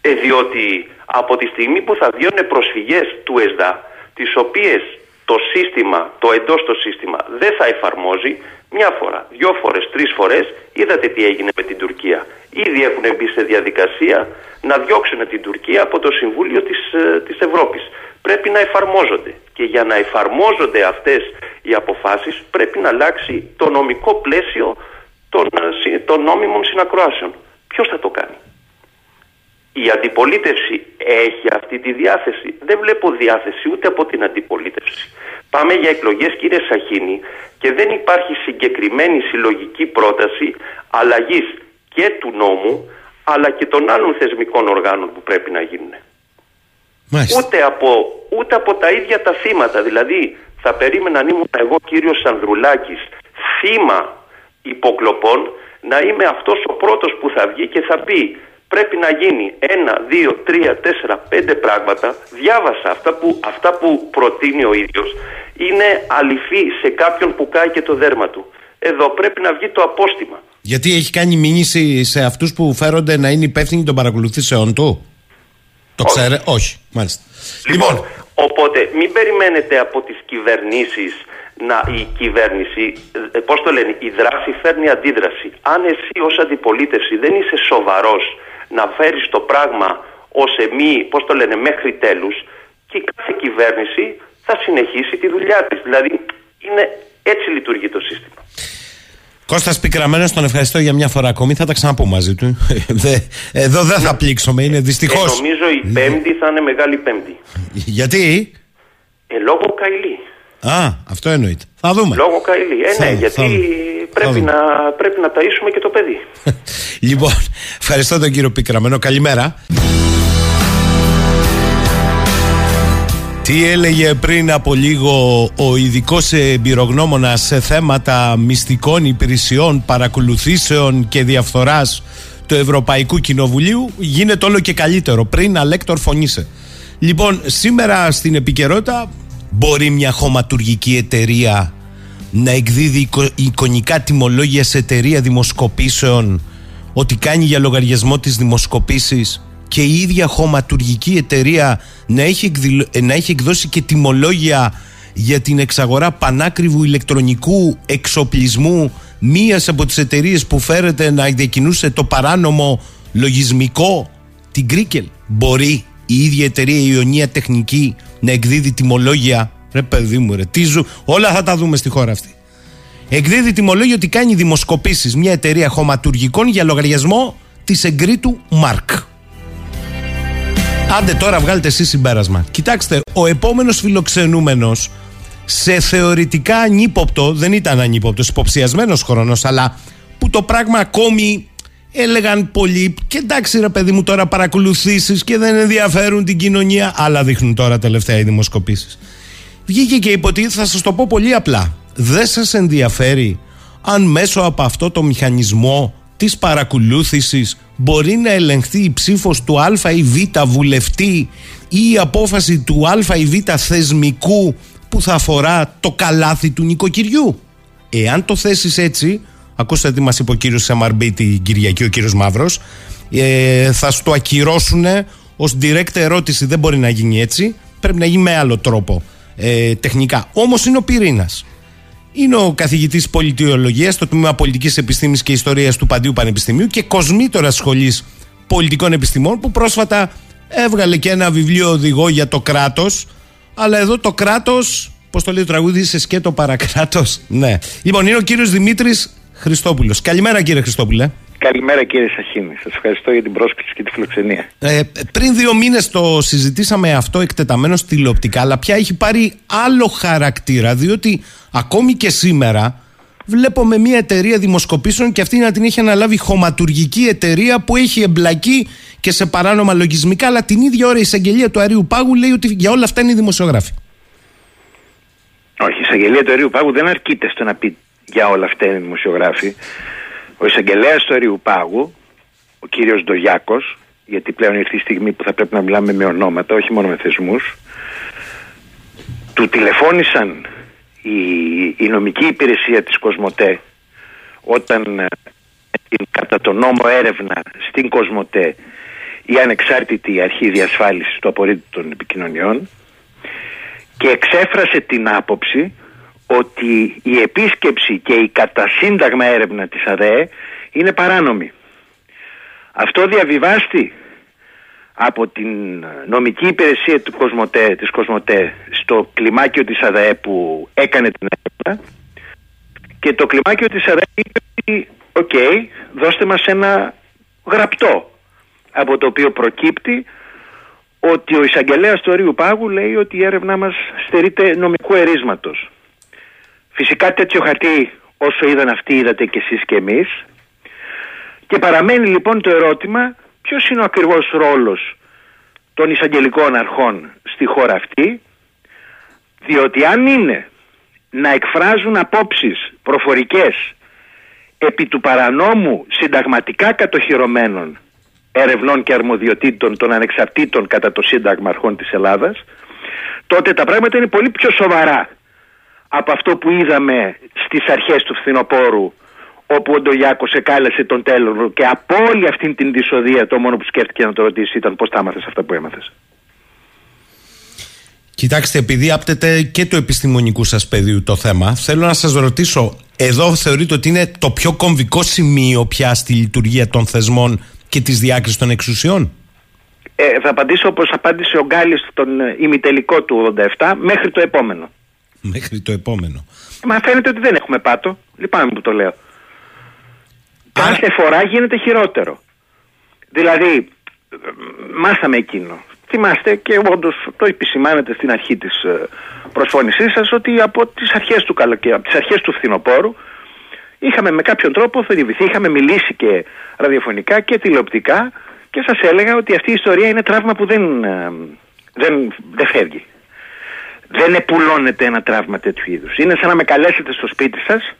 Ε, διότι από τη στιγμή που θα βγαίνουν προσφυγές του ΕΣΔΑ, τις οποίες το σύστημα, το εντός το σύστημα δεν θα εφαρμόζει, μια φορά, δυο φορές, τρεις φορές, είδατε τι έγινε με την Τουρκία. Ήδη έχουν μπει σε διαδικασία να διώξουν την Τουρκία από το Συμβούλιο της, ε, της Ευρώπης πρέπει να εφαρμόζονται. Και για να εφαρμόζονται αυτές οι αποφάσεις πρέπει να αλλάξει το νομικό πλαίσιο των, ε, των νόμιμων συνακροάσεων. Ποιος θα το κάνει; Η αντιπολίτευση έχει αυτή τη διάθεση. Δεν βλέπω διάθεση ούτε από την αντιπολίτευση. Πάμε για εκλογές κύριε Σαχίνη και δεν υπάρχει συγκεκριμένη συλλογική πρόταση αλλαγής και του νόμου αλλά και των άλλων θεσμικών οργάνων που πρέπει να γίνουν. Ούτε από, ούτε από τα ίδια τα θύματα. Δηλαδή θα περίμενα αν ήμουν εγώ κύριος Ανδρουλάκης θύμα υποκλοπών να είμαι αυτός ο πρώτος που θα βγει και θα πει πρέπει να γίνει ένα, δύο, τρία, τέσσερα, πέντε πράγματα. Διάβασα αυτά που, αυτά που προτείνει ο ίδιος. Είναι αληθή σε κάποιον που κάει και το δέρμα του. Εδώ πρέπει να βγει το απόστημα. Γιατί έχει κάνει μήνυση σε αυτούς που φέρονται να είναι υπεύθυνοι των παρακολουθήσεων του; Το ξέρει, όχι, μάλιστα. Λοιπόν, λοιπόν, οπότε μην περιμένετε από τις κυβερνήσεις να η κυβέρνηση, ε, πώς το λένε, η δράση φέρνει αντίδραση. Αν εσύ ως αντιπολίτευση δεν είσαι σοβαρός να φέρεις το πράγμα ως εμεί, πώς το λένε, μέχρι τέλους και κάθε κυβέρνηση θα συνεχίσει τη δουλειά της. Δηλαδή, είναι, έτσι λειτουργεί το σύστημα. Κώστας Πικραμένος, τον ευχαριστώ για μια φορά ακόμη. Θα τα ξαναπώ μαζί του. Εδώ δεν θα πλήξουμε, είναι δυστυχώς. Ε, νομίζω η Πέμπτη θα είναι μεγάλη Πέμπτη. Γιατί; Ε, λόγω Καηλή. Α, αυτό εννοείται. Θα δούμε. Λόγω Καηλή. Ε, ναι, γιατί πρέπει, να, πρέπει να ταΐσουμε και το παιδί. λοιπόν, ευχαριστώ τον κύριο Πικραμένο. Καλημέρα. Τι έλεγε πριν από λίγο ο ειδικός εμπειρογνώμονας σε θέματα μυστικών υπηρεσιών, παρακολουθήσεων και διαφθοράς του Ευρωπαϊκού Κοινοβουλίου γίνεται όλο και καλύτερο. Πριν Αλέκτορ φωνήσε. Λοιπόν, σήμερα στην επικαιρότητα μπορεί μια χωματουργική εταιρεία να εκδίδει εικονικά τιμολόγια σε εταιρεία δημοσκοπήσεων ότι κάνει για λογαριασμό της δημοσκοπήσεις και η ίδια χωματουργική εταιρεία να έχει, να έχει εκδώσει και τιμολόγια για την εξαγορά πανάκριβου ηλεκτρονικού εξοπλισμού μίας από τις εταιρείες που φέρεται να διακινούσε το παράνομο λογισμικό την Κρίκελ. Μπορεί η ίδια εταιρεία η Ιωνία Τεχνική να εκδίδει τιμολόγια. Ρε παιδί μου ρε τι όλα θα τα δούμε στη χώρα αυτή. Εκδίδει τιμολόγια ότι κάνει δημοσκοπήσεις μια εταιρεία χωματουργικών για λογαριασμό της εγκρίτου Μάρκ. Άντε τώρα βγάλετε εσείς συμπέρασμα. Κοιτάξτε, ο επόμενος φιλοξενούμενος σε θεωρητικά ανύποπτο, δεν ήταν ανύποπτος, υποψιασμένος χρόνος, αλλά που το πράγμα ακόμη έλεγαν πολλοί. Και εντάξει, ρε παιδί μου, τώρα παρακολουθήσεις και δεν ενδιαφέρουν την κοινωνία. Άλλα δείχνουν τώρα τελευταία οι δημοσκοπήσεις. Βγήκε και είπε ότι θα σας το πω πολύ απλά. δεν σας ενδιαφέρει αν μέσω από αυτό το μηχανισμό της παρακολούθησης μπορεί να ελεγχθεί η ψήφος του α ή β βουλευτή ή η απόφαση του α ή β θεσμικού που θα αφορά το καλάθι του νοικοκυριού. Εάν το θέσεις έτσι, ακούστε τι μας είπε ο κύριος MRB την Κυριακή, ο κύριος Μαύρος, ε, θα στο ακυρώσουν ως direct ερώτηση δεν μπορεί να γίνει έτσι, πρέπει να γίνει με άλλο τρόπο ε, τεχνικά. Όμως είναι ο πυρήνας. Είναι ο καθηγητής πολιτιολογίας στο τμήμα Πολιτικής Επιστήμης και Ιστορίας του Παντίου Πανεπιστημίου και κοσμήτορας σχολής Πολιτικών Επιστημών που πρόσφατα έβγαλε και ένα βιβλίο οδηγό για το κράτος. Αλλά εδώ το κράτος, πώς το λέει το τραγούδι, σε σκέτο παρακράτος. Ναι. Λοιπόν, είναι ο κύριος Δημήτρης Χριστόπουλος. Καλημέρα, κύριε Χριστόπουλε. Καλημέρα κύριε Σαχίνη. Σας ευχαριστώ για την πρόσκληση και τη φιλοξενία. Ε, πριν δύο μήνες το συζητήσαμε αυτό εκτεταμένο τηλεοπτικά, αλλά πια έχει πάρει άλλο χαρακτήρα, διότι ακόμη και σήμερα βλέπουμε μια εταιρεία δημοσκοπήσεων και αυτή να την έχει αναλάβει χωματουργική εταιρεία που έχει εμπλακεί και σε παράνομα λογισμικά, αλλά την ίδια ώρα η εισαγγελία του Αρίου Πάγου λέει ότι για όλα αυτά είναι οι δημοσιογράφοι. Όχι, η εισαγγελία του Αρίου Πάγου δεν αρκείται στο να πει για όλα αυτά είναι οι δημοσιογράφοι. Ο εισαγγελέας του Αριού Πάγου, ο κύριος Ντογιάκος, γιατί πλέον ήρθε η στιγμή που θα πρέπει να μιλάμε με ονόματα, όχι μόνο με θεσμούς, του τηλεφώνησαν η, η νομική υπηρεσία της Κοσμοτέ όταν ε, κατά τον νόμο έρευνα στην Κοσμοτέ η ανεξάρτητη αρχή διασφάλισης του απορρίτου των επικοινωνιών και εξέφρασε την άποψη ότι η επίσκεψη και η κατασύνταγμα έρευνα της ΑΔΕ είναι παράνομη. Αυτό διαβιβάστη από την νομική υπηρεσία του Κοσμοτέ, της Κοσμοτέ στο κλιμάκιο της ΑΔΕ που έκανε την έρευνα και το κλιμάκιο της ΑΔΑΕ είπε ότι οκ, δώστε μας ένα γραπτό από το οποίο προκύπτει ότι ο εισαγγελέας του Αρείου Πάγου λέει ότι η έρευνά μας στερείται νομικού ερείσματος. Φυσικά τέτοιο χαρτί όσο είδαν αυτοί είδατε και εσείς και εμείς. Και παραμένει λοιπόν το ερώτημα ποιος είναι ο ακριβώς ρόλος των εισαγγελικών αρχών στη χώρα αυτή διότι αν είναι να εκφράζουν απόψεις προφορικές επί του παρανόμου συνταγματικά κατοχυρωμένων ερευνών και αρμοδιοτήτων των ανεξαρτήτων κατά το Σύνταγμα Αρχών της Ελλάδας τότε τα πράγματα είναι πολύ πιο σοβαρά από αυτό που είδαμε στις αρχές του φθινοπόρου όπου ο Ντογιάκος εκάλεσε τον τέλο και από όλη αυτή την δυσοδεία το μόνο που σκέφτηκε να το ρωτήσει ήταν πώς τα έμαθες αυτά που έμαθες. Κοιτάξτε, επειδή άπτεται και του επιστημονικού σας πεδίου το θέμα, θέλω να σας ρωτήσω, εδώ θεωρείτε ότι είναι το πιο κομβικό σημείο πια στη λειτουργία των θεσμών και της διάκρισης των εξουσιών; Ε, θα απαντήσω όπως απάντησε ο Γκάλης στον ημιτελικό του 87 μέχρι το επόμενο. Μέχρι το επόμενο. Μα φαίνεται ότι δεν έχουμε πάτο. Λυπάμαι που το λέω. Κάθε φορά γίνεται χειρότερο. Δηλαδή, μάθαμε εκείνο. Θυμάστε και όντως το επισημάνετε στην αρχή της ε, προσφώνησής σας ότι από τις αρχές του καλοκαίρι, από τις αρχές του φθινοπόρου, είχαμε με κάποιον τρόπο θορυβηθεί, είχαμε μιλήσει και ραδιοφωνικά και τηλεοπτικά και σας έλεγα ότι αυτή η ιστορία είναι τραύμα που δεν, ε, δεν, δεν φεύγει δεν επουλώνεται ένα τραύμα τέτοιου είδους. Είναι σαν να με καλέσετε στο σπίτι σας,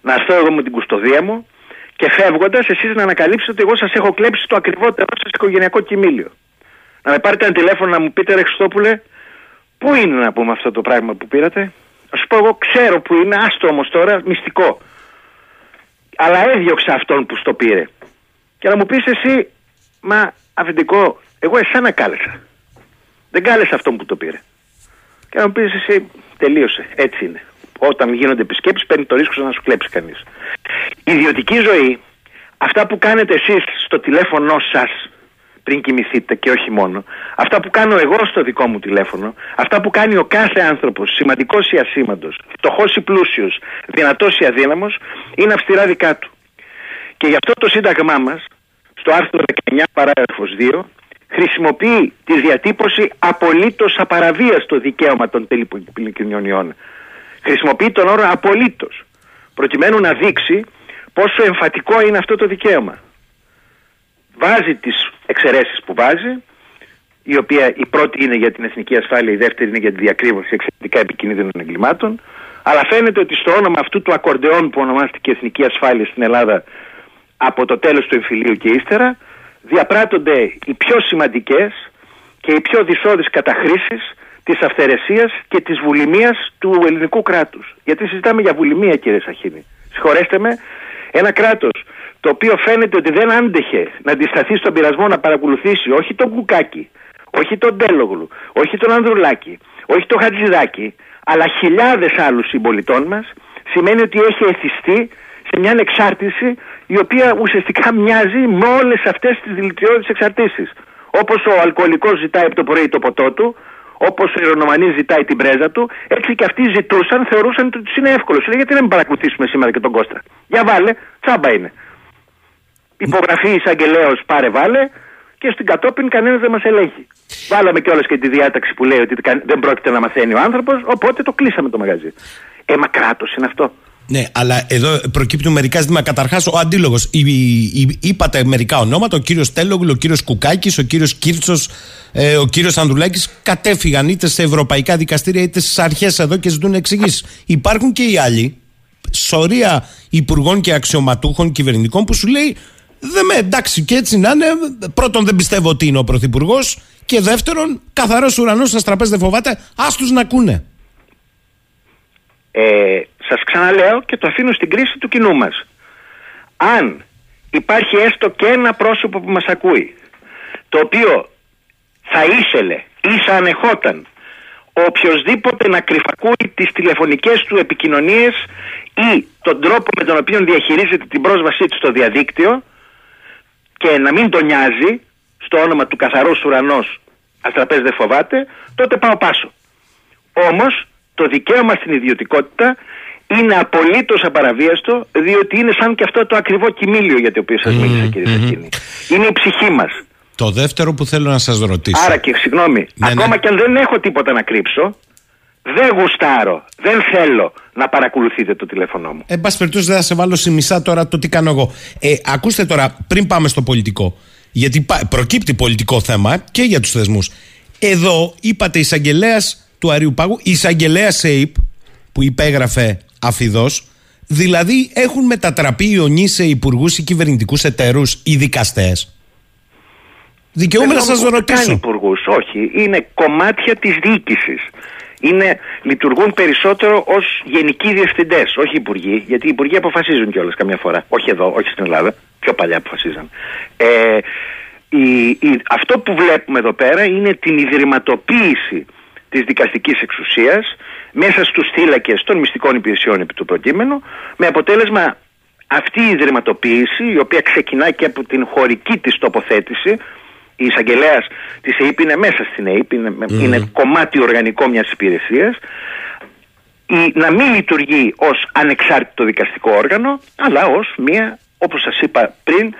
να έρθω εγώ με την κουστοδία μου και φεύγοντας εσείς να ανακαλύψετε ότι εγώ σας έχω κλέψει το ακριβότερο σας οικογενειακό κοιμήλιο. Να με πάρετε ένα τηλέφωνο να μου πείτε ρε Χριστόπουλε, πού είναι να πούμε αυτό το πράγμα που πήρατε; Α σου πω εγώ ξέρω που είναι, άστο όμως τώρα, μυστικό. Αλλά έδιωξα αυτόν που στο πήρε. Και να μου πεις εσύ, μα αφεντικό, εγώ εσένα κάλεσα. Δεν κάλεσα αυτόν που το πήρε. Και να μου πεις εσύ, τελείωσε. Έτσι είναι. Όταν γίνονται επισκέψεις, παίρνει το ρίσκο να σου κλέψει κανείς. Η ιδιωτική ζωή, αυτά που κάνετε εσείς στο τηλέφωνό σας πριν κοιμηθείτε και όχι μόνο, αυτά που κάνω εγώ στο δικό μου τηλέφωνο, αυτά που κάνει ο κάθε άνθρωπος, σημαντικός ή ασήμαντος, φτωχός ή πλούσιος, δυνατός ή αδύναμος, είναι αυστηρά δικά του. Και γι' αυτό το σύνταγμά μας, στο άρθρο 19 παράγραφος 2, χρησιμοποιεί τη διατύπωση απολύτως απαραβίαστο δικαίωμα των τηλεπικοινωνιών. Χρησιμοποιεί τον όρο απολύτως προκειμένου να δείξει πόσο εμφατικό είναι αυτό το δικαίωμα. Βάζει τις εξαιρέσεις που βάζει, η οποία η πρώτη είναι για την εθνική ασφάλεια, η δεύτερη είναι για τη διακρύβωση εξαιρετικά επικίνδυνων εγκλημάτων. Αλλά φαίνεται ότι στο όνομα αυτού του ακορντεόν που ονομάστηκε Εθνική Ασφάλεια στην Ελλάδα από το τέλος του εμφυλίου και ύστερα διαπράττονται οι πιο σημαντικές και οι πιο δυσόδεις καταχρήσεις της αυθαιρεσίας και της βουλημίας του ελληνικού κράτους. Γιατί συζητάμε για βουλημία κύριε Σαχίνη. Συγχωρέστε με, ένα κράτος το οποίο φαίνεται ότι δεν άντεχε να αντισταθεί στον πειρασμό να παρακολουθήσει όχι τον Κουκάκη, όχι τον Τέλογλου, όχι τον Ανδρουλάκη, όχι τον Χατζηδάκη, αλλά χιλιάδες άλλους συμπολιτών μας, σημαίνει ότι έχει εθιστεί σε μια εξάρτηση η οποία ουσιαστικά μοιάζει με όλες αυτές τις δηλητηριώδεις εξαρτήσεις. Όπως ο αλκοολικός ζητάει από το πρωί το ποτό του, Όπως ο Ιρονομανή ζητάει την πρέζα του, έτσι και αυτοί ζητούσαν, θεωρούσαν ότι τους είναι εύκολος. Σου λέει γιατί να μην παρακολουθήσουμε σήμερα και τον Κώστα; Για βάλε, τσάμπα είναι. Υπογραφή εισαγγελέως, πάρε βάλε και στην κατόπιν κανένας δεν μας ελέγχει. Βάλαμε κιόλας και τη διάταξη που λέει ότι δεν πρόκειται να μαθαίνει ο άνθρωπος, οπότε το κλείσαμε το μαγαζί. Ε, μα κράτος είναι αυτό. Ναι, αλλά εδώ προκύπτουν μερικά ζητήματα. Καταρχάς, ο αντίλογος. Είπατε μερικά ονόματα. Ο κύριος Τέλογλου, ο κύριος Κουκάκης, ο κύριος Κίρτσο, ε, ο κύριος Ανδρουλάκης κατέφυγαν είτε σε ευρωπαϊκά δικαστήρια είτε στις αρχές εδώ και ζητούν εξηγήσεις. Υπάρχουν και οι άλλοι, σωρία υπουργών και αξιωματούχων κυβερνητικών που σου λέει δεν με εντάξει και έτσι να είναι. Πρώτον, δεν πιστεύω ότι είναι ο πρωθυπουργός. Και δεύτερον, καθαρός ουρανός σα τραπέζι δεν φοβάται. Α τους να ακούνε. Ε, σας ξαναλέω και το αφήνω στην κρίση του κοινού μας. Αν υπάρχει έστω και ένα πρόσωπο που μας ακούει το οποίο θα ήθελε ή θα ανεχόταν οποιοδήποτε να κρυφακούει τις τηλεφωνικές του επικοινωνίες ή τον τρόπο με τον οποίο διαχειρίζεται την πρόσβασή του στο διαδίκτυο και να μην τον νοιάζει στο όνομα του καθαρού ουρανός αστραπές δεν φοβάται, τότε πάω πάσο. Όμως το δικαίωμα στην ιδιωτικότητα είναι απολύτως απαραβίαστο, διότι είναι σαν και αυτό το ακριβό κοιμήλιο για το οποίο σας μίλησα, κύριε Σακίνη. Είναι η ψυχή μας. Το δεύτερο που θέλω να σας ρωτήσω. Άρα και συγγνώμη, ναι, ακόμα ναι. και αν δεν έχω τίποτα να κρύψω, δεν γουστάρω, δεν θέλω να παρακολουθείτε το τηλέφωνό μου. Εν πάση περιπτώσει, δεν θα σε βάλω σε μισά τώρα το τι κάνω εγώ. Ε, ακούστε τώρα, πριν πάμε στο πολιτικό, γιατί προκύπτει πολιτικό θέμα και για τους θεσμούς. Εδώ είπατε εισαγγελέας του Αριού Πάγου, εισαγγελέα ΣΕΙΠ, που υπέγραφε αφιδός. Δηλαδή έχουν μετατραπεί οι ονείς σε υπουργούς ή κυβερνητικούς εταίρου ή δικαστές. Δικαιούμαι να σας ρωτήσω. Δεν υπουργούς, όχι. Είναι κομμάτια της διοίκησης. Είναι, λειτουργούν περισσότερο ως γενικοί διευθυντές, όχι υπουργοί, γιατί οι υπουργοί αποφασίζουν κιόλας καμιά φορά. Όχι εδώ, όχι στην Ελλάδα. Πιο παλιά αποφασίζαν. Ε, αυτό που βλέπουμε εδώ πέρα είναι την ιδρυματοποίηση της δικαστικής εξουσίας μέσα στους θύλακες των μυστικών υπηρεσιών επί του προκείμενου με αποτέλεσμα αυτή η ιδρυματοποίηση η οποία ξεκινά και από την χωρική της τοποθέτηση η εισαγγελέας της ΕΕΠ είναι μέσα στην ΕΕΠ, είναι, είναι κομμάτι οργανικό μιας υπηρεσίας. Να μην λειτουργεί ως ανεξάρτητο δικαστικό όργανο, αλλά ως μια, όπως σας είπα πριν,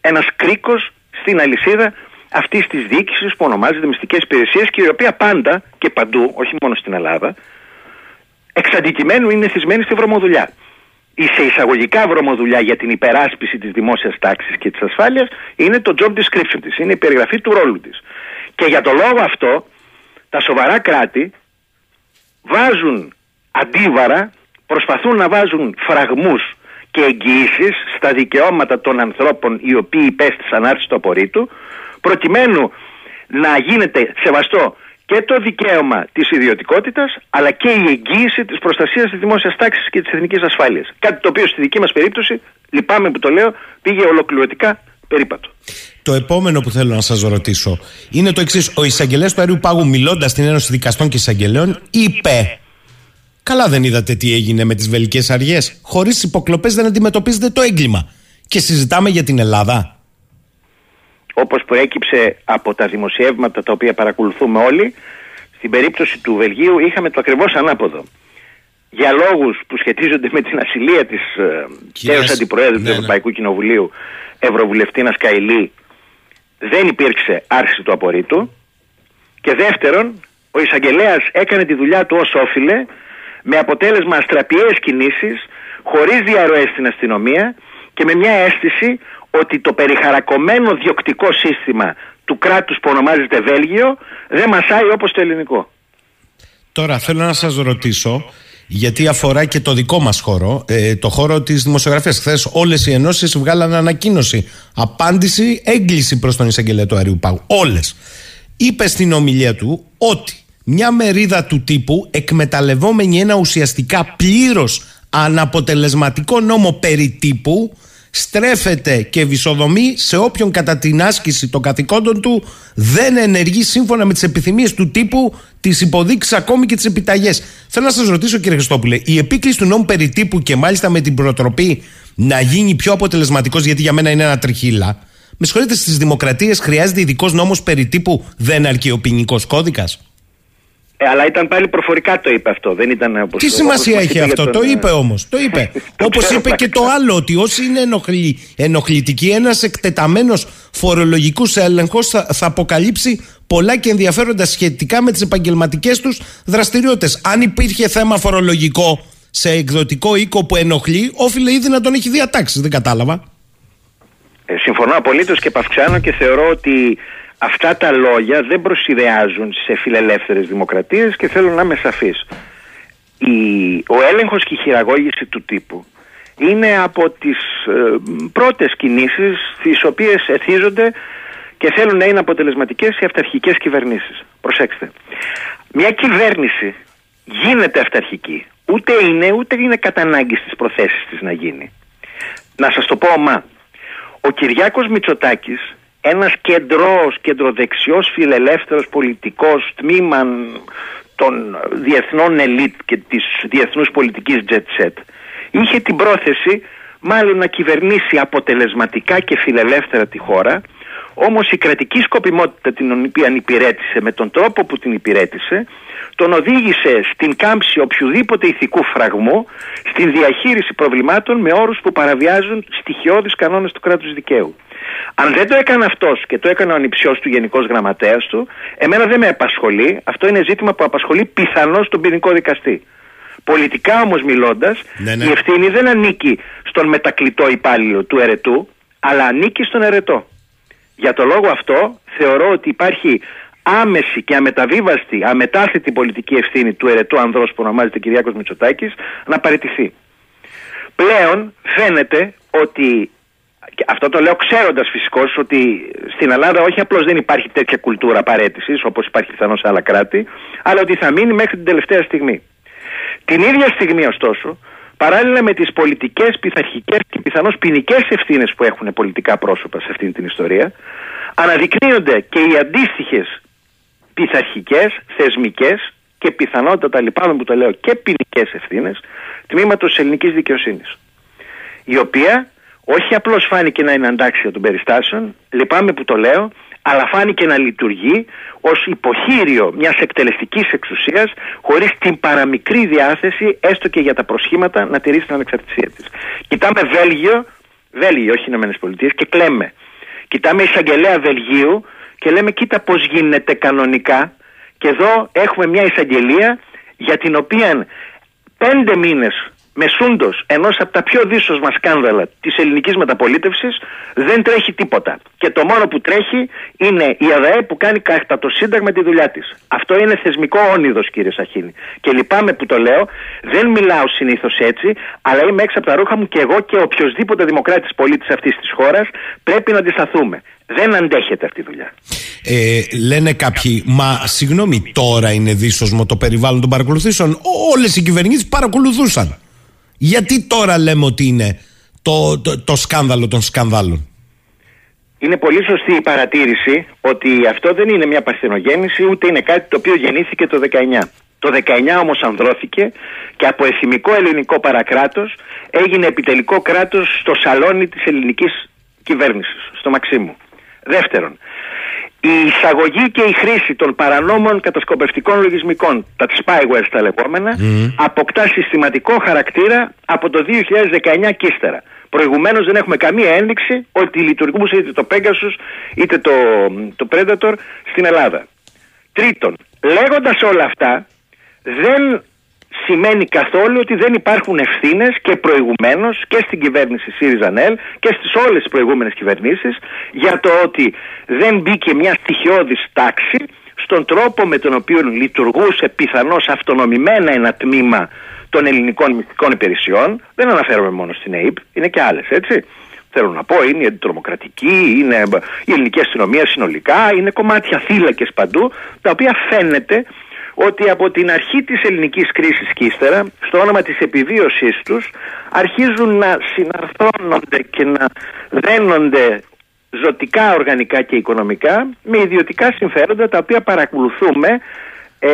ένας κρίκος στην αλυσίδα αυτής της διοίκησης που ονομάζεται μυστικές υπηρεσίες και η οποία πάντα και παντού, όχι μόνο στην Ελλάδα, εξ αντικειμένου είναι θυσμένη στη βρωμοδουλειά. Η σε εισαγωγικά βρωμοδουλειά για την υπεράσπιση της δημόσιας τάξης και της ασφάλειας είναι το job description της, είναι η περιγραφή του ρόλου της. Και για το λόγο αυτό, τα σοβαρά κράτη βάζουν αντίβαρα, προσπαθούν να βάζουν φραγμούς και εγγυήσεις στα δικαιώματα των ανθρώπων οι οποίοι υπέστησαν άρση του απορρίτου προκειμένου να γίνεται σεβαστό και το δικαίωμα της ιδιωτικότητας, αλλά και η εγγύηση της προστασίας της δημόσιας τάξης και της εθνικής ασφάλειας. Κάτι το οποίο στη δική μας περίπτωση, λυπάμαι που το λέω, πήγε ολοκληρωτικά περίπατο. Το επόμενο που θέλω να σας ρωτήσω είναι το εξής. Ο εισαγγελέας του Αριού Πάγου, μιλώντας στην Ένωση Δικαστών και Εισαγγελέων, είπε. Καλά, δεν είδατε τι έγινε με τις βελικές αργές. Χωρίς υποκλοπές δεν αντιμετωπίζετε το έγκλημα. Και συζητάμε για την Ελλάδα όπως προέκυψε από τα δημοσιεύματα τα οποία παρακολουθούμε όλοι, στην περίπτωση του Βελγίου είχαμε το ακριβώς ανάποδο. Για λόγους που σχετίζονται με την ασυλία της τέως αντιπροέδρου του ναι, ναι. Ευρωπαϊκού Κοινοβουλίου Ευρωβουλευτήνα Καηλή δεν υπήρξε άρση του απορρίτου και δεύτερον ο εισαγγελέας έκανε τη δουλειά του ως όφιλε με αποτέλεσμα αστραπιαίες κινήσεις χωρίς διαρροές στην αστυνομία και με μια αίσθηση ότι το περιχαρακωμένο διοκτικό σύστημα του κράτους που ονομάζεται Βέλγιο δεν μασάει όπως το ελληνικό. Τώρα θέλω να σας ρωτήσω γιατί αφορά και το δικό μας χώρο, ε, το χώρο της δημοσιογραφίας. Χθες όλες οι ενώσεις βγάλαν ανακοίνωση, απάντηση, έγκληση προς τον εισαγγελέα του Αριού Πάγου. Όλες. Είπε στην ομιλία του ότι μια μερίδα του τύπου εκμεταλλευόμενη ένα ουσιαστικά πλήρως αναποτελεσματικό νόμο περί τύπου στρέφεται και βυσοδομεί σε όποιον κατά την άσκηση των καθηκόντων του δεν ενεργεί σύμφωνα με τις επιθυμίες του τύπου, τις υποδείξεις ακόμη και τις επιταγές. Θέλω να σας ρωτήσω κύριε Χριστόπουλε, η επίκληση του νόμου περί τύπου και μάλιστα με την προτροπή να γίνει πιο αποτελεσματικός γιατί για μένα είναι ένα τριχύλα, με συγχωρείτε στις δημοκρατίες χρειάζεται ειδικός νόμος περί τύπου δεν αρκεί ο ποινικός κώδικας; Ε, αλλά ήταν πάλι προφορικά το είπε αυτό. Δεν ήταν όπως Τι σημασία έχει αυτό, το ε, είπε όμως. Το είπε. Όπως είπε και το άλλο, ότι όσοι είναι ενοχλη, ενοχλητικοί, ένας εκτεταμένος φορολογικούς έλεγχος θα, θα αποκαλύψει πολλά και ενδιαφέροντα σχετικά με τις επαγγελματικές τους δραστηριότητες. Αν υπήρχε θέμα φορολογικό σε εκδοτικό οίκο που ενοχλεί, όφιλε ήδη να τον έχει διατάξει. Δεν κατάλαβα. Ε, συμφωνώ απολύτως και παυξάνω και θεωρώ ότι αυτά τα λόγια δεν προσυδεάζουν σε φιλελεύθερες δημοκρατίες και θέλω να είμαι σαφής. ο έλεγχος και η χειραγώγηση του τύπου είναι από τις ε, πρώτες κινήσεις τις οποίες εθίζονται και θέλουν να είναι αποτελεσματικές οι αυταρχικές κυβερνήσεις. Προσέξτε. Μια κυβέρνηση γίνεται αυταρχική. Ούτε είναι, ούτε είναι κατά ανάγκη στις προθέσεις της να γίνει. Να σας το πω ομά. Ο Κυριάκος Μητσοτάκης ένας κεντρός, κεντροδεξιός φιλελεύθερος πολιτικός τμήμα των διεθνών ελίτ και της διεθνούς πολιτικής jet set είχε την πρόθεση μάλλον να κυβερνήσει αποτελεσματικά και φιλελεύθερα τη χώρα όμως η κρατική σκοπιμότητα την οποία υπηρέτησε με τον τρόπο που την υπηρέτησε τον οδήγησε στην κάμψη οποιοδήποτε ηθικού φραγμού στην διαχείριση προβλημάτων με όρους που παραβιάζουν στοιχειώδεις κανόνες του κράτους δικαίου. Αν δεν το έκανε αυτός και το έκανε ο ανυψιός του Γενικός Γραμματέας του, εμένα δεν με απασχολεί. Αυτό είναι ζήτημα που απασχολεί πιθανώς τον ποινικό δικαστή. Πολιτικά όμως μιλώντας, ναι, ναι. η ευθύνη δεν ανήκει στον μετακλητό υπάλληλο του ερετού, αλλά ανήκει στον ερετό. Για το λόγο αυτό θεωρώ ότι υπάρχει άμεση και αμεταβίβαστη, αμετάθετη πολιτική ευθύνη του ερετού ανδρός που ονομάζεται Κυριάκος Μητσοτάκης να παραιτηθεί. Πλέον φαίνεται ότι και αυτό το λέω ξέροντας φυσικώς ότι στην Ελλάδα όχι απλώς δεν υπάρχει τέτοια κουλτούρα παρέτησης όπως υπάρχει πιθανώς σε άλλα κράτη, αλλά ότι θα μείνει μέχρι την τελευταία στιγμή. Την ίδια στιγμή, ωστόσο, παράλληλα με τις πολιτικές, πειθαρχικές και πιθανώς ποινικές ευθύνες που έχουν πολιτικά πρόσωπα σε αυτή την ιστορία, αναδεικνύονται και οι αντίστοιχες πειθαρχικές, θεσμικές και πιθανότατα λυπάμαι που το λέω και ποινικές ευθύνες τμήματος της ελληνικής δικαιοσύνης. Η οποία όχι απλώς φάνηκε να είναι αντάξια των περιστάσεων, λυπάμαι που το λέω, αλλά φάνηκε να λειτουργεί ως υποχείριο μιας εκτελεστικής εξουσίας χωρίς την παραμικρή διάθεση έστω και για τα προσχήματα να τηρήσει την ανεξαρτησία της. Κοιτάμε Βέλγιο, Βέλγιο όχι Ηνωμένες Πολιτείες και κλαίμε. Κοιτάμε εισαγγελέα Βελγίου και λέμε κοίτα πώς γίνεται κανονικά και εδώ έχουμε μια εισαγγελία για την οποία πέντε μήνες μεσούντο ενός από τα πιο δύσοσμα σκάνδαλα της ελληνικής μεταπολίτευσης δεν τρέχει τίποτα. Και το μόνο που τρέχει είναι η ΑΔΑΕ που κάνει κατά το Σύνταγμα τη δουλειά της. Αυτό είναι θεσμικό όνειδος, κύριε Σαχίνη. Και λυπάμαι που το λέω, δεν μιλάω συνήθως έτσι, αλλά είμαι έξω από τα ρούχα μου και εγώ και οποιοδήποτε δημοκράτης πολίτης αυτής της χώρας πρέπει να αντισταθούμε. Δεν αντέχεται αυτή η δουλειά. Ε, λένε κάποιοι, μα συγγνώμη, τώρα είναι δύσοσμο το περιβάλλον των παρακολουθήσεων. Όλες οι κυβερνήσεις παρακολουθούσαν. Γιατί τώρα λέμε ότι είναι το, το, το σκάνδαλο των σκανδάλων; Είναι πολύ σωστή η παρατήρηση ότι αυτό δεν είναι μια παρθενογέννηση ούτε είναι κάτι το οποίο γεννήθηκε το 19. Το 19 όμως ανδρώθηκε και από εθιμικό ελληνικό παρακράτος έγινε επιτελικό κράτος στο σαλόνι της ελληνικής κυβέρνησης, στο Μαξίμου. Δεύτερον, η εισαγωγή και η χρήση των παρανόμων κατασκοπευτικών λογισμικών, τα spyware τα λεγόμενα, αποκτά συστηματικό χαρακτήρα από το 2019 και ύστερα. Προηγουμένως δεν έχουμε καμία ένδειξη ότι λειτουργούσε είτε το Pegasus είτε το, το Predator στην Ελλάδα. Τρίτον, λέγοντας όλα αυτά, δεν σημαίνει καθόλου ότι δεν υπάρχουν ευθύνες και προηγουμένως και στην κυβέρνηση ΣΥΡΙΖΑ ΝΕΛ και στις όλες τις προηγούμενες κυβερνήσεις για το ότι δεν μπήκε μια στοιχειώδης τάξη στον τρόπο με τον οποίο λειτουργούσε πιθανώς αυτονομημένα ένα τμήμα των ελληνικών μυστικών υπηρεσιών. Δεν αναφέρομαι μόνο στην ΑΕΠ, είναι και άλλες, έτσι. Θέλω να πω, είναι η αντιτρομοκρατική, είναι η ελληνική αστυνομία συνολικά, είναι κομμάτια θύλακες παντού, τα οποία φαίνεται ότι από την αρχή της ελληνικής κρίσης και ύστερα, στο όνομα της επιβίωσής τους, αρχίζουν να συναρθώνονται και να δένονται ζωτικά, οργανικά και οικονομικά με ιδιωτικά συμφέροντα τα οποία παρακολουθούμε ε,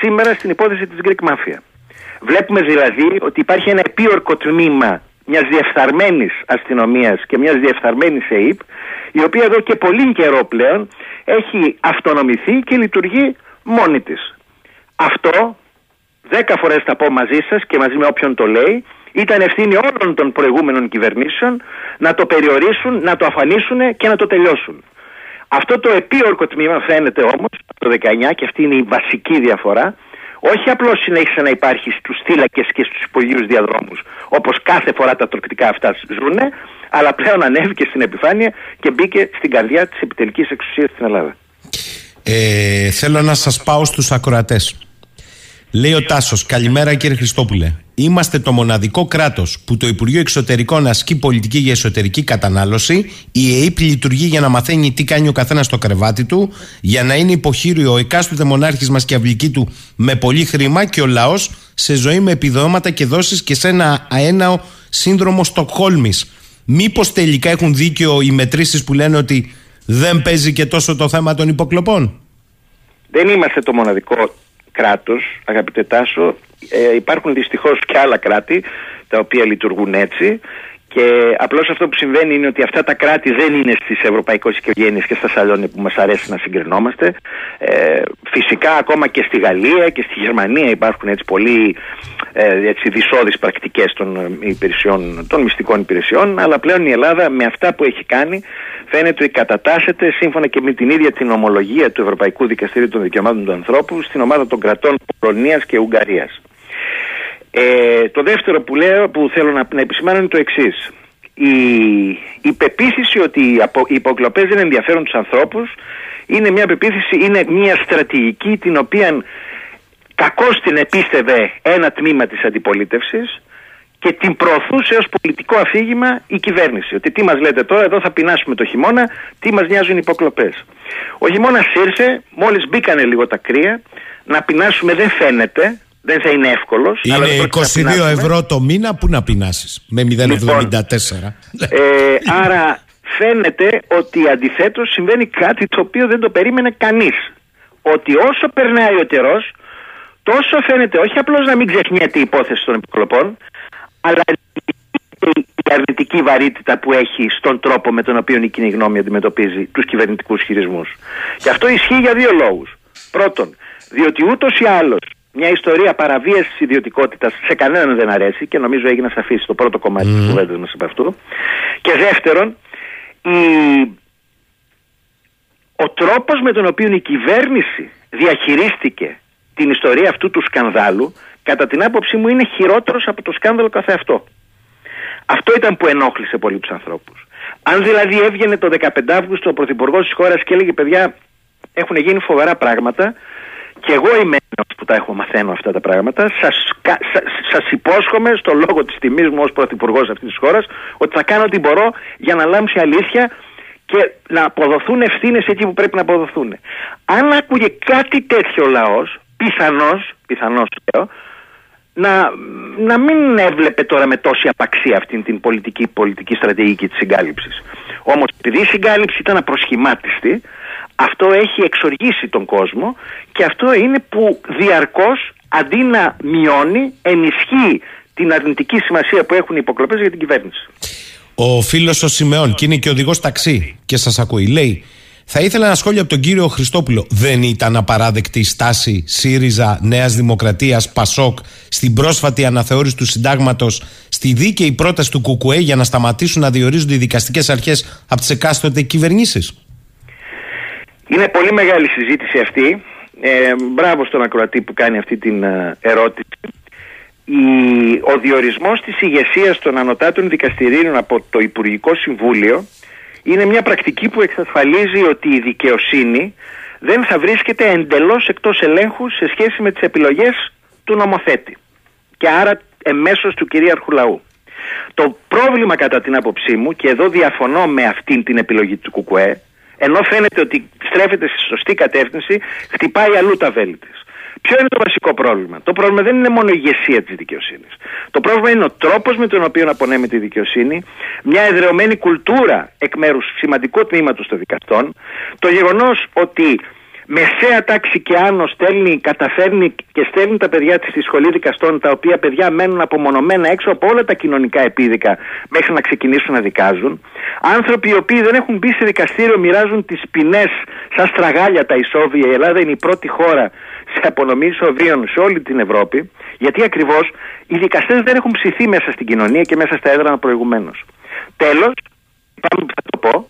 σήμερα στην υπόθεση της Greek Mafia. Βλέπουμε δηλαδή ότι υπάρχει ένα επίορκο τμήμα μιας διεφθαρμένης αστυνομίας και μιας διεφθαρμένης ΕΕΠ, η οποία εδώ και πολύ καιρό πλέον έχει αυτονομηθεί και λειτουργεί μόνη της. Αυτό, δέκα φορές θα πω μαζί σας και μαζί με όποιον το λέει, ήταν ευθύνη όλων των προηγούμενων κυβερνήσεων να το περιορίσουν, να το αφανίσουν και να το τελειώσουν. Αυτό το επίορκο τμήμα φαίνεται όμως το 19 και αυτή είναι η βασική διαφορά όχι απλώς συνέχισε να υπάρχει στους θύλακες και στους υπογείου διαδρόμους, όπως κάθε φορά τα τροκτικά αυτά ζουν, αλλά πλέον ανέβηκε στην επιφάνεια και μπήκε στην καρδιά της επιτελικής εξουσίας στην Ελλάδα. Ε, θέλω να σας πάω στους ακροατές. Λέει ο Τάσος, καλημέρα κύριε Χριστόπουλε. Είμαστε το μοναδικό κράτος που το Υπουργείο Εξωτερικών ασκεί πολιτική για εσωτερική κατανάλωση. Η ΕΕΠ λειτουργεί για να μαθαίνει τι κάνει ο καθένας στο κρεβάτι του, για να είναι υποχείριο ο εκάστοτε μονάρχη μας και αυλική του με πολύ χρήμα και ο λαός σε ζωή με επιδόματα και δόσεις και σε ένα αέναο σύνδρομο Στοκχόλμης. Μήπως τελικά έχουν δίκιο οι μετρήσεις που λένε ότι δεν παίζει και τόσο το θέμα των υποκλοπών. Δεν είμαστε το μοναδικό κράτος, αγαπητέ Τάσο, ε, υπάρχουν δυστυχώς και άλλα κράτη τα οποία λειτουργούν έτσι και απλώς αυτό που συμβαίνει είναι ότι αυτά τα κράτη δεν είναι στις ευρωπαϊκές οικογένειες και στα σαλόνια που μας αρέσει να συγκρινόμαστε. Ε, φυσικά ακόμα και στη Γαλλία και στη Γερμανία υπάρχουν έτσι πολύ ε, έτσι, δυσόδεις πρακτικές των, υπηρεσιών, των μυστικών υπηρεσιών αλλά πλέον η Ελλάδα με αυτά που έχει κάνει φαίνεται ότι κατατάσσεται σύμφωνα και με την ίδια την ομολογία του Ευρωπαϊκού Δικαστηρίου των Δικαιωμάτων του Ανθρώπου στην ομάδα των κρατών Πολωνίας και Ουγγαρίας. Ε, το δεύτερο που, λέω, που θέλω να, να επισημάνω είναι το εξής. Η, η πεποίθηση ότι οι υποκλοπές δεν ενδιαφέρουν τους ανθρώπους είναι μια πεποίθηση, είναι μια στρατηγική την οποία κακώς την επίστευε ένα τμήμα της αντιπολίτευσης και την προωθούσε ως πολιτικό αφήγημα η κυβέρνηση. Ότι τι μας λέτε τώρα, εδώ θα πεινάσουμε το χειμώνα, τι μας νοιάζουν οι υποκλοπές. Ο χειμώνας ήρθε, μόλις μπήκανε λίγο τα κρύα, να πεινάσουμε δεν φαίνεται, δεν θα είναι εύκολος. Είναι 22 ευρώ το μήνα, πού να πεινάσεις με 0,74. Λοιπόν, ε, άρα φαίνεται ότι αντιθέτως συμβαίνει κάτι το οποίο δεν το περίμενε κανείς. Ότι όσο περνάει ο καιρός, τόσο φαίνεται όχι απλώς να μην ξεχνιέται η υπόθεση των επικλοπών, αλλά η αρνητική βαρύτητα που έχει στον τρόπο με τον οποίο η κοινή γνώμη αντιμετωπίζει τους κυβερνητικούς χειρισμούς. Και αυτό ισχύει για δύο λόγους. Πρώτον, διότι ούτως ή άλλως μια ιστορία παραβίασης ιδιωτικότητας σε κανέναν δεν αρέσει και νομίζω έγινε σαφής στο πρώτο κομμάτι mm. τη κουβέντας μας από αυτού. Και δεύτερον, η... ο τρόπος με τον οποίο η κυβέρνηση διαχειρίστηκε την ιστορία αυτού του σκανδάλου κατά την άποψή μου είναι χειρότερος από το σκάνδαλο καθεαυτό. Αυτό ήταν που ενόχλησε πολύ τους ανθρώπους. Αν δηλαδή έβγαινε το 15 Αύγουστο ο Πρωθυπουργός της χώρας και έλεγε παιδιά έχουν γίνει φοβερά πράγματα και εγώ είμαι ένας που τα έχω μαθαίνω αυτά τα πράγματα. Σας, σας υπόσχομαι στο λόγο της τιμής μου ως Πρωθυπουργός αυτής της χώρας ότι θα κάνω ό,τι μπορώ για να λάμψει αλήθεια και να αποδοθούν ευθύνες εκεί που πρέπει να αποδοθούν. Αν άκουγε κάτι τέτοιο λαός, πιθανώς, πιθανώς λέω, να, να μην έβλεπε τώρα με τόση απαξία αυτήν την πολιτική, πολιτική στρατηγική της συγκάλυψης. Όμως επειδή η συγκάλυψη ήταν απροσχημάτιστη, αυτό έχει εξοργήσει τον κόσμο και αυτό είναι που διαρκώς αντί να μειώνει ενισχύει την αρνητική σημασία που έχουν οι υποκλοπές για την κυβέρνηση. Ο φίλος ο Σιμεών και είναι και οδηγός ταξί και σας ακούει λέει θα ήθελα ένα σχόλιο από τον κύριο Χριστόπουλο. Δεν ήταν απαράδεκτη η στάση ΣΥΡΙΖΑ, Νέας Δημοκρατίας, ΠΑΣΟΚ στην πρόσφατη αναθεώρηση του συντάγματος, στη δίκαιη πρόταση του ΚΚΕ για να σταματήσουν να διορίζονται οι δικαστικές αρχές από τις εκάστοτε κυβερνήσεις. Είναι πολύ μεγάλη συζήτηση αυτή. ε, μπράβο στον ακροατή που κάνει αυτή την ε, ερώτηση. Η, ο διορισμός της ηγεσίας των ανωτάτων δικαστηρίων από το Υπουργικό Συμβούλιο είναι μια πρακτική που εξασφαλίζει ότι η δικαιοσύνη δεν θα βρίσκεται εντελώς εκτός ελέγχου σε σχέση με τις επιλογές του νομοθέτη και άρα εμέσως του κυρίαρχου λαού. Το πρόβλημα κατά την άποψή μου και εδώ διαφωνώ με αυτήν την επιλογή του ΚΚΕ ενώ φαίνεται ότι στρέφεται στη σωστή κατεύθυνση χτυπάει αλλού τα βέλη της. Ποιο είναι το βασικό πρόβλημα; Το πρόβλημα δεν είναι μόνο η ηγεσία της δικαιοσύνης. Το πρόβλημα είναι ο τρόπος με τον οποίο απονέμεται η δικαιοσύνη, μια εδρεωμένη κουλτούρα εκ μέρους σημαντικού τμήματος των δικαστών, το γεγονός ότι μεσαία τάξη και άνω στέλνει, καταφέρνει και στέλνει τα παιδιά της στη σχολή δικαστών, τα οποία παιδιά μένουν απομονωμένα έξω από όλα τα κοινωνικά επίδικα μέχρι να ξεκινήσουν να δικάζουν. Άνθρωποι οι οποίοι δεν έχουν μπει σε δικαστήριο μοιράζουν τις ποινές σαν στραγάλια τα ισόβια. Η Ελλάδα είναι η πρώτη χώρα σε απονομή ισοβίων σε όλη την Ευρώπη, γιατί ακριβώς οι δικαστές δεν έχουν ψηθεί μέσα στην κοινωνία και μέσα στα έδρανα προηγουμένως. Τέλος, πάμε που θα το πω,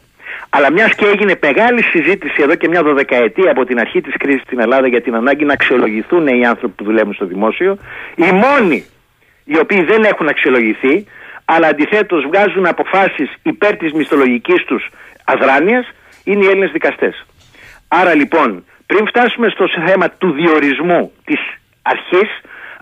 αλλά μιας και έγινε μεγάλη συζήτηση εδώ και μια δωδεκαετία από την αρχή της κρίσης στην Ελλάδα για την ανάγκη να αξιολογηθούν οι άνθρωποι που δουλεύουν στο δημόσιο, οι μόνοι οι οποίοι δεν έχουν αξιολογηθεί, αλλά αντιθέτως βγάζουν αποφάσεις υπέρ της μισθολογικής τους αδράνειας, είναι οι Έλληνες δικαστές. Άρα λοιπόν, πριν φτάσουμε στο θέμα του διορισμού της αρχής,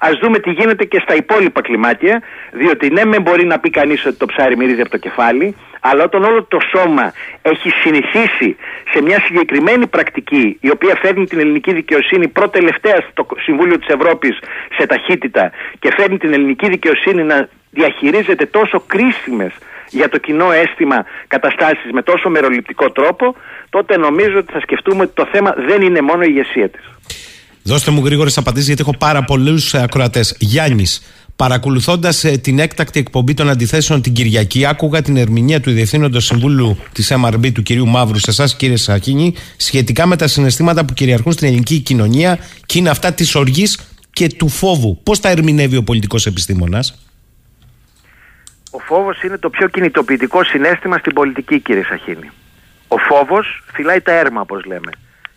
Α δούμε τι γίνεται και στα υπόλοιπα κλιμάκια, διότι ναι, με μπορεί να πει κανείς ότι το ψάρι μυρίζει από το κεφάλι, αλλά όταν όλο το σώμα έχει συνηθίσει σε μια συγκεκριμένη πρακτική, η οποία φέρνει την ελληνική δικαιοσύνη πρώτη-τελευταία στο Συμβούλιο της Ευρώπης σε ταχύτητα και φέρνει την ελληνική δικαιοσύνη να διαχειρίζεται τόσο κρίσιμες για το κοινό αίσθημα καταστάσεις με τόσο μεροληπτικό τρόπο, τότε νομίζω ότι θα σκεφτούμε ότι το θέμα δεν είναι μόνο η ηγεσία της. Δώστε μου γρήγορες απαντήσεις, γιατί έχω πάρα πολλούς ακροατές. Γιάννης, παρακολουθώντας ε, την έκτακτη εκπομπή των αντιθέσεων την Κυριακή, άκουγα την ερμηνεία του Διευθύνοντος Συμβούλου της MRB, του κυρίου Μαύρου, σε εσάς κύριε Σαχίνη, σχετικά με τα συναισθήματα που κυριαρχούν στην ελληνική κοινωνία και είναι αυτά της οργής και του φόβου. Πώς τα ερμηνεύει ο πολιτικός επιστήμονας; Ο φόβος είναι το πιο κινητοποιητικό συνέστημα στην πολιτική κύριε Σαχίνη. Ο φόβος φυλάει τα έρμα όπως λέμε.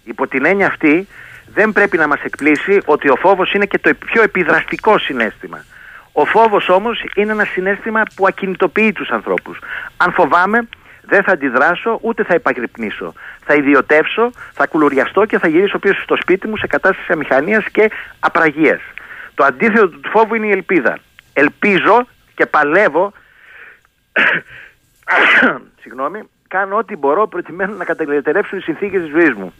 Υπό την έννοια αυτή δεν πρέπει να μας εκπλήσει ότι ο φόβος είναι και το πιο επιδραστικό συνέστημα. Ο φόβος όμως είναι ένα συνέστημα που ακινητοποιεί τους ανθρώπους. Αν φοβάμαι δεν θα αντιδράσω ούτε θα υπαγρυπνήσω. Θα ιδιωτεύσω, θα κουλουριαστώ και θα γυρίσω πίσω στο σπίτι μου σε κατάσταση αμηχανίας και απραγίας. Το αντίθετο του φόβου είναι η ελπίδα. Ελπίζω και παλεύω συγγνώμη, κάνω ό,τι μπορώ προκειμένου να κατελετερεύσουν οι συνθήκες της ζωής μου.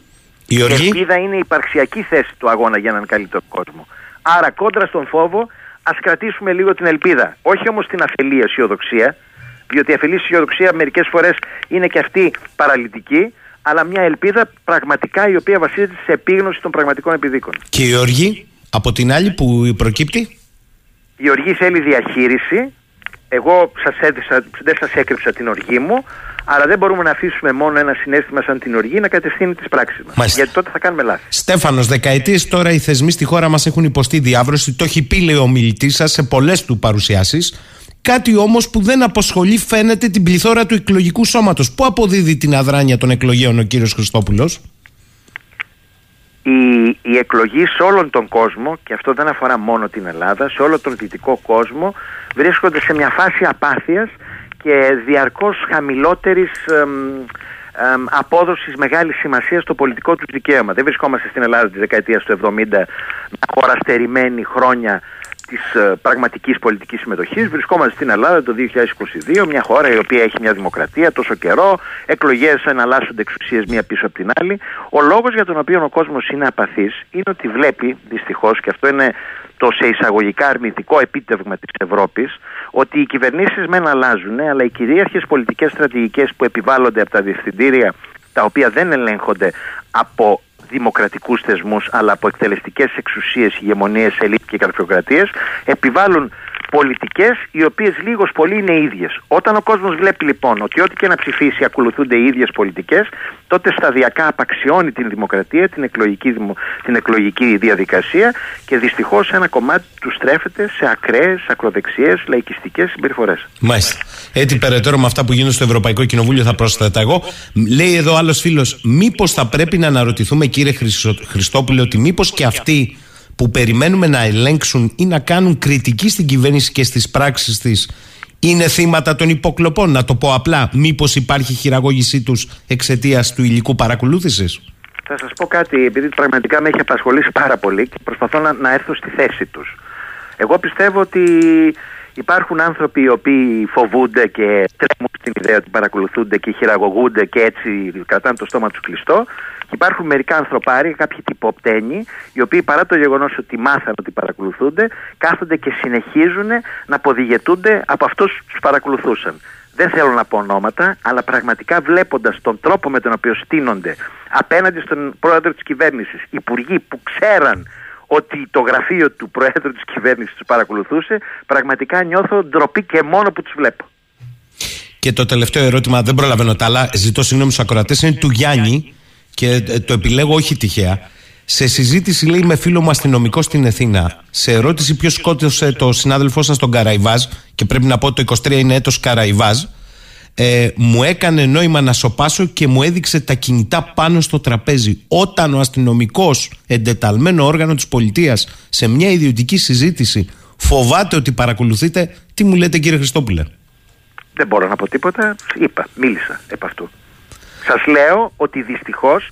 Η, οργή... η ελπίδα είναι η υπαρξιακή θέση του αγώνα για έναν καλύτερο κόσμο. Άρα, κόντρα στον φόβο, ας κρατήσουμε λίγο την ελπίδα. Όχι όμως την αφελή αισιοδοξία, διότι η αφελή αισιοδοξία μερικές φορές είναι και αυτή παραλυτική, αλλά μια ελπίδα πραγματικά η οποία βασίζεται σε επίγνωση των πραγματικών επιδίκων. Και η οργή, από την άλλη, που προκύπτει; Η οργή θέλει διαχείριση, εγώ σας έδειξα, δεν σας έκρυψα την οργή μου, αλλά δεν μπορούμε να αφήσουμε μόνο ένα συνέστημα σαν την οργή να κατευθύνει τις πράξεις μας. Γιατί τότε θα κάνουμε λάθη. Στέφανος, δεκαετίες τώρα οι θεσμοί στη χώρα μας έχουν υποστεί διάβρωση. Το έχει πει λέει ο μιλητής σας σε πολλές του παρουσιάσεις. Κάτι όμως που δεν αποσχολεί φαίνεται την πληθώρα του εκλογικού σώματος. Πού αποδίδει την αδράνεια των εκλογέων ο κύριος Χριστόπουλος; Η, η εκλογή σε όλον τον κόσμο, και αυτό δεν αφορά μόνο την Ελλάδα, σε όλο τον δυτικό κόσμο, βρίσκονται σε μια φάση απάθειας και διαρκώς χαμηλότερης εμ, εμ, απόδοσης μεγάλης σημασίας στο πολιτικό τους δικαίωμα. Δεν βρισκόμαστε στην Ελλάδα της δεκαετίας του 70, μια χώρα στερημένη χρόνια της ε, πραγματικής πολιτικής συμμετοχής. Βρισκόμαστε στην Ελλάδα το 2022, μια χώρα η οποία έχει μια δημοκρατία τόσο καιρό, εκλογές εναλλάσσονται εξουσίες μία πίσω από την άλλη. Ο λόγος για τον οποίο ο κόσμος είναι απαθής είναι ότι βλέπει δυστυχώς και αυτό είναι το σε εισαγωγικά αρνητικό επίτευγμα της Ευρώπης ότι οι κυβερνήσεις μεν αλλάζουν αλλά οι κυρίαρχες πολιτικές στρατηγικές που επιβάλλονται από τα διευθυντήρια τα οποία δεν ελέγχονται από δημοκρατικούς θεσμούς αλλά από εκτελεστικές εξουσίες, ηγεμονίες, ελίτ και καρφιοκρατίες επιβάλλουν πολιτικές οι οποίες λίγος πολύ είναι ίδιες. Όταν ο κόσμος βλέπει λοιπόν ότι ό,τι και να ψηφίσει ακολουθούνται οι ίδιες πολιτικές, τότε σταδιακά απαξιώνει την δημοκρατία, την εκλογική, την εκλογική διαδικασία και δυστυχώς ένα κομμάτι τους στρέφεται σε ακραίες, ακροδεξιές, λαϊκιστικές συμπεριφορές. Μάλιστα. Έτσι, περαιτέρω με αυτά που γίνονται στο Ευρωπαϊκό Κοινοβούλιο, θα πρόσθετα εγώ. Λέει εδώ άλλος φίλος, μήπως θα πρέπει να αναρωτηθούμε, κύριε Χριστόπουλε, ότι μήπως και αυτοί που περιμένουμε να ελέγξουν ή να κάνουν κριτική στην κυβέρνηση και στις πράξεις της είναι θύματα των υποκλοπών, να το πω απλά. Μήπως υπάρχει χειραγώγησή τους εξαιτίας του υλικού παρακολούθησης; Θα σας πω κάτι, επειδή πραγματικά με έχει απασχολήσει πάρα πολύ και προσπαθώ να, να έρθω στη θέση τους. Εγώ πιστεύω ότι υπάρχουν άνθρωποι οι οποίοι φοβούνται και τρέμουν στην ιδέα ότι παρακολουθούνται και χειραγωγούνται και έτσι κρατάνε το στόμα τους κλειστό Υπάρχουν μερικά ανθρωπάρια, κάποιοι τυποπτένοι, οι οποίοι παρά το γεγονός ότι μάθαν ότι παρακολουθούνται, κάθονται και συνεχίζουν να αποδηγετούνται από αυτούς τους παρακολουθούσαν. Δεν θέλω να πω ονόματα, αλλά πραγματικά βλέποντας τον τρόπο με τον οποίο στείνονται απέναντι στον πρόεδρο της κυβέρνησης, υπουργοί που ξέραν ότι το γραφείο του πρόεδρου της κυβέρνησης τους παρακολουθούσε, πραγματικά νιώθω ντροπή και μόνο που τους βλέπω. Και το τελευταίο ερώτημα, δεν προλαβαίνω τα άλλα, ζητώ συγγνώμη στους ακροατές, είναι του Γιάννη και ε, το επιλέγω όχι τυχαία. Σε συζήτηση, λέει, με φίλο μου αστυνομικό στην Αθήνα, σε ερώτηση ποιος σκότωσε το συνάδελφό σας τον Καραϊβάζ, και πρέπει να πω το 23 είναι έτος Καραϊβάζ, ε, μου έκανε νόημα να σοπάσω και μου έδειξε τα κινητά πάνω στο τραπέζι. Όταν ο αστυνομικός, εντεταλμένο όργανο της πολιτείας, σε μια ιδιωτική συζήτηση, φοβάται ότι παρακολουθείτε, τι μου λέτε, κύριε Χριστόπουλε; Δεν μπορώ να πω τίποτα. Είπα, μίλησα επ' αυτού. Σας λέω ότι δυστυχώς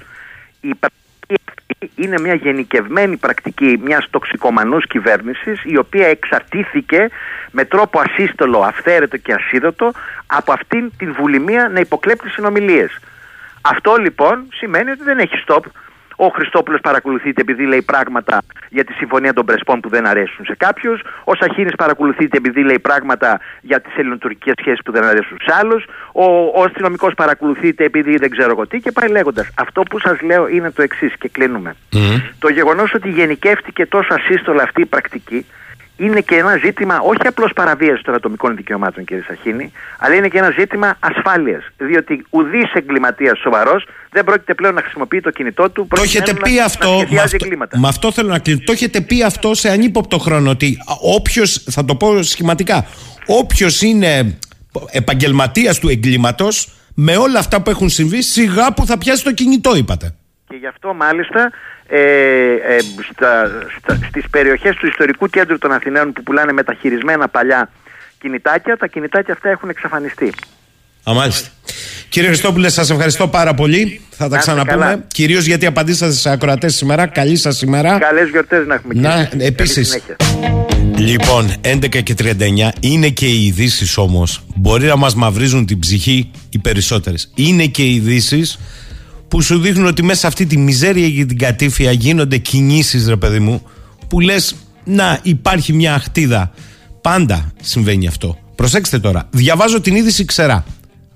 η πρακτική αυτή είναι μια γενικευμένη πρακτική μιας τοξικομανούς κυβέρνησης η οποία εξαρτήθηκε με τρόπο ασύστολο, αυθαίρετο και ασίδωτο από αυτήν την βουλημία να υποκλέπτει συνομιλίες. Αυτό λοιπόν σημαίνει ότι δεν έχει stop. Ο Χριστόπουλος παρακολουθείται επειδή λέει πράγματα για τη συμφωνία των Πρεσπών που δεν αρέσουν σε κάποιους. Ο Σαχίνης παρακολουθείται επειδή λέει πράγματα για τις ελληνοτουρκικές σχέσεις που δεν αρέσουν σε άλλους. Ο, ο αστυνομικός παρακολουθείται επειδή δεν ξέρω εγώ τι και πάει λέγοντας. Αυτό που σας λέω είναι το εξής και κλείνουμε. Το γεγονός ότι γενικεύτηκε τόσο ασύστολα αυτή η πρακτική είναι και ένα ζήτημα όχι απλώς παραβίασης των ατομικών δικαιωμάτων, κύριε Σαχίνη, αλλά είναι και ένα ζήτημα ασφάλειας. Διότι ουδής εγκληματίας σοβαρός δεν πρόκειται πλέον να χρησιμοποιεί το κινητό του το έχετε πει να, αυτό, να με αυτό, με αυτό θέλω να κλείσω. Το έχετε πει αυτό σε ανύποπτο χρόνο ότι όποιος, θα το πω σχηματικά, όποιος είναι επαγγελματίας του εγκλήματος, με όλα αυτά που έχουν συμβεί, σιγά που θα πιάσει το κινητό, είπατε. Και γι' αυτό μάλιστα ε, ε, στα, στα, στις περιοχές του ιστορικού κέντρου των Αθηναίων που πουλάνε μεταχειρισμένα παλιά κινητάκια, τα κινητάκια αυτά έχουν εξαφανιστεί. Α, μάλιστα. Κύριε Χριστόπουλε, σας ευχαριστώ πάρα πολύ. Θα τα ξαναπούμε. Κυρίως γιατί απαντήσατε σε ακροατές σήμερα. Καλή σας ημέρα. Καλές γιορτές να έχουμε. Να, επίσης. Λοιπόν, 11 και 39 είναι και οι ειδήσεις όμως. Μπορεί να μας μαυρίζουν την ψυχή οι περισσότερες. Είναι και οι ειδήσεις που σου δείχνουν ότι μέσα σε αυτή τη μιζέρια και την κατήφια γίνονται κινήσεις, ρε παιδί μου, που λες, να υπάρχει μια αχτίδα. Πάντα συμβαίνει αυτό. Προσέξτε τώρα. Διαβάζω την είδηση ξερά.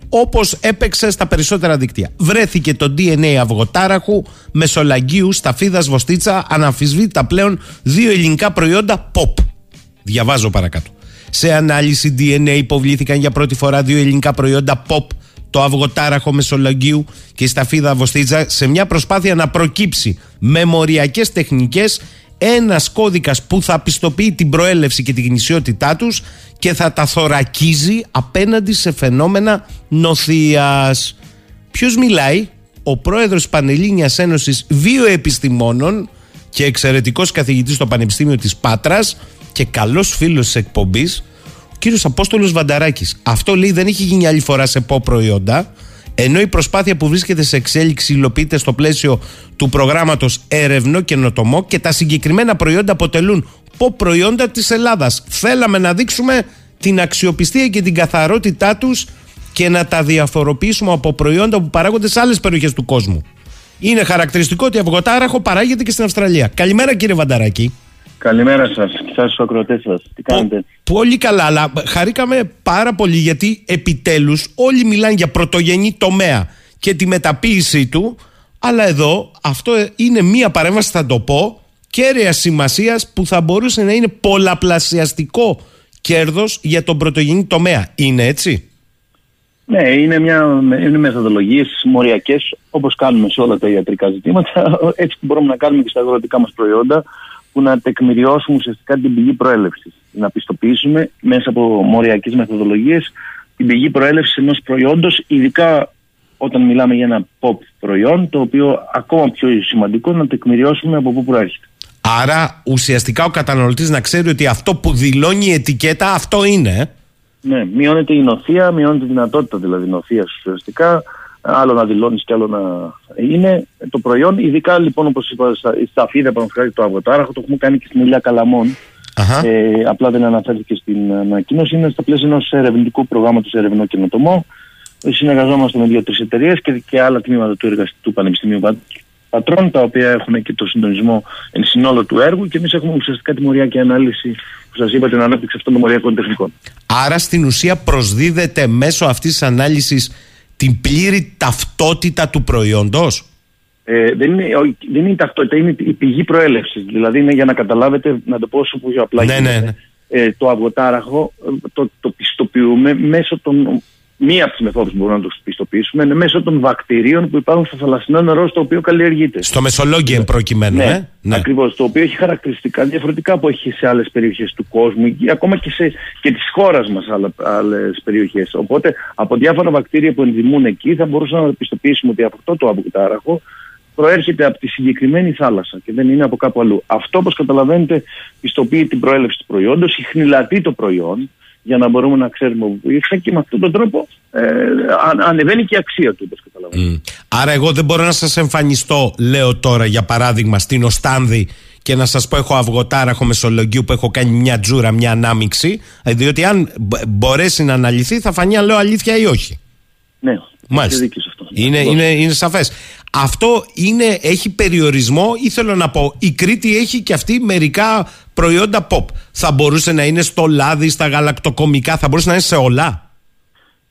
Όπως έπαιξε στα περισσότερα δικτύα. Βρέθηκε το DNA αυγοτάραχου Μεσολαγγίου σταφίδας Βοστίτσα αναμφισβήτητα πλέον δύο ελληνικά προϊόντα pop. Διαβάζω παρακάτω. Σε ανάλυση DNA υποβλήθηκαν για πρώτη φορά δύο ελληνικά προϊόντα pop το αυγοτάραχο Μεσολογγίου και η σταφίδα Βοστίτσα σε μια προσπάθεια να προκύψει με μοριακές τεχνικές ένας κώδικας που θα πιστοποιεί την προέλευση και την γνησιότητά τους και θα τα θωρακίζει απέναντι σε φαινόμενα νοθείας. Ποιος μιλάει; Ο πρόεδρος της Πανελλήνιας Ένωσης Βιοεπιστημόνων και εξαιρετικός καθηγητής στο Πανεπιστήμιο της Πάτρας και καλός φίλος της εκπομπής κύριος Απόστολος Βανταράκης. Αυτό λέει δεν έχει γίνει άλλη φορά σε ΠΟ προϊόντα. Ενώ η προσπάθεια που βρίσκεται σε εξέλιξη υλοποιείται στο πλαίσιο του προγράμματος Έρευνο και Νοτομό και τα συγκεκριμένα προϊόντα αποτελούν ΠΟ προϊόντα της Ελλάδας. Θέλαμε να δείξουμε την αξιοπιστία και την καθαρότητά τους και να τα διαφοροποιήσουμε από προϊόντα που παράγονται σε άλλες περιοχές του κόσμου. Είναι χαρακτηριστικό ότι αυγοτάραχο παράγεται και στην Αυστραλία. Καλημέρα κύριε Βανταράκη. Καλημέρα σας και σα στους ακροτέ σας. Τι κάνετε; πολύ καλά, αλλά χαρήκαμε πάρα πολύ γιατί επιτέλους όλοι μιλάνε για πρωτογενή τομέα και τη μεταποίησή του. Αλλά εδώ αυτό είναι μία παρέμβαση, θα το πω, κέρια σημασίας που θα μπορούσε να είναι πολλαπλασιαστικό κέρδος για τον πρωτογενή τομέα. Είναι έτσι; Ναι, είναι, μια, είναι μεθοδολογίες μοριακές όπως κάνουμε σε όλα τα ιατρικά ζητήματα. Έτσι που μπορούμε να κάνουμε και στα αγροτικά μας προϊόντα, που να τεκμηριώσουμε ουσιαστικά την πηγή προέλευσης. Να πιστοποιήσουμε μέσα από μοριακές μεθοδολογίες την πηγή προέλευσης ενός προϊόντος, ειδικά όταν μιλάμε για ένα pop προϊόν, το οποίο ακόμα πιο σημαντικό να τεκμηριώσουμε από πού προέρχεται. Άρα ουσιαστικά ο καταναλωτής να ξέρει ότι αυτό που δηλώνει η ετικέτα αυτό είναι. ε; Ναι, μειώνεται η νοθεία, μειώνεται η δυνατότητα δηλαδή νοθείας ουσιαστικά. Άλλο να δηλώνεις και άλλο να είναι το προϊόν. Ειδικά λοιπόν, όπως είπα, στα, στα φίδια που αναφέρει το αυγοτάραχο, το έχουμε κάνει και στην Ηλιά Καλαμών. Αχα. Ε, απλά δεν αναφέρθηκε στην ανακοίνωση. Είναι στα πλαίσια ενός ερευνητικού προγράμματος Ερευνό Καινοτομό. Συνεργαζόμαστε με δύο-τρεις εταιρείες και, και άλλα τμήματα του εργαστικού Πανεπιστημίου Πα- Πατρών, τα οποία έχουν και το συντονισμό εν συνόλο του έργου. Και εμείς έχουμε ουσιαστικά τη μοριακή ανάλυση που σας είπα, την ανάπτυξη αυτών των μοριακών τεχνικών. Άρα στην ουσία προσδίδεται μέσω αυτής της ανάλυσης την πλήρη ταυτότητα του προϊόντος; Ε, δεν, είναι, ο- δεν είναι η ταυτότητα, είναι η πηγή προέλευσης. Δηλαδή είναι για να καταλάβετε, να το πω όσο πιο απλά Ναι, γίνεται. ναι, ναι. Ε, το αυγοτάραχο ε, το, το πιστοποιούμε μέσω των. Μία από τις μεθόδους που μπορούμε να το πιστοποιήσουμε είναι μέσω των βακτηρίων που υπάρχουν στο θαλασσινό νερό στο οποίο καλλιεργείται. Στο Μεσολόγγι εν προκειμένου, Ναι, ε; Ναι. ακριβώς. Το οποίο έχει χαρακτηριστικά διαφορετικά από έχει σε άλλες περιοχές του κόσμου ή ακόμα και, σε, και της χώρας μας άλλες περιοχές. Οπότε από διάφορα βακτήρια που ενδημούν εκεί θα μπορούσαμε να πιστοποιήσουμε ότι αυτό το αυγοτάραχο προέρχεται από τη συγκεκριμένη θάλασσα και δεν είναι από κάπου αλλού. Αυτό, όπως καταλαβαίνετε, πιστοποιεί την προέλευση του προϊόντος, συχνηλατεί το προϊόν για να μπορούμε να ξέρουμε όπου ήρθε και με αυτόν τον τρόπο ε, αν- ανεβαίνει και η αξία του, όπως καταλαβαίνετε. Μμ. Άρα εγώ δεν μπορώ να σας εμφανιστώ, λέω τώρα για παράδειγμα, στην Οστάνδη και να σας πω έχω αυγοτάραχο Μεσολογγίου που έχω κάνει μια τζούρα, μια ανάμιξη, ε, διότι αν μπ- μπορέσει να αναλυθεί θα φανεί αν λέω αλήθεια ή όχι. Ναι, Μάλιστα. έχετε δίκιο σε αυτό. Είναι, Ακριβώς. είναι, είναι σαφές. Αυτό είναι, έχει περιορισμό ή θέλω να πω, η Κρήτη έχει και αυτή μερικά προϊόντα pop. Θα μπορούσε να είναι στο λάδι, στα γαλακτοκομικά, θα μπορούσε να είναι σε όλα.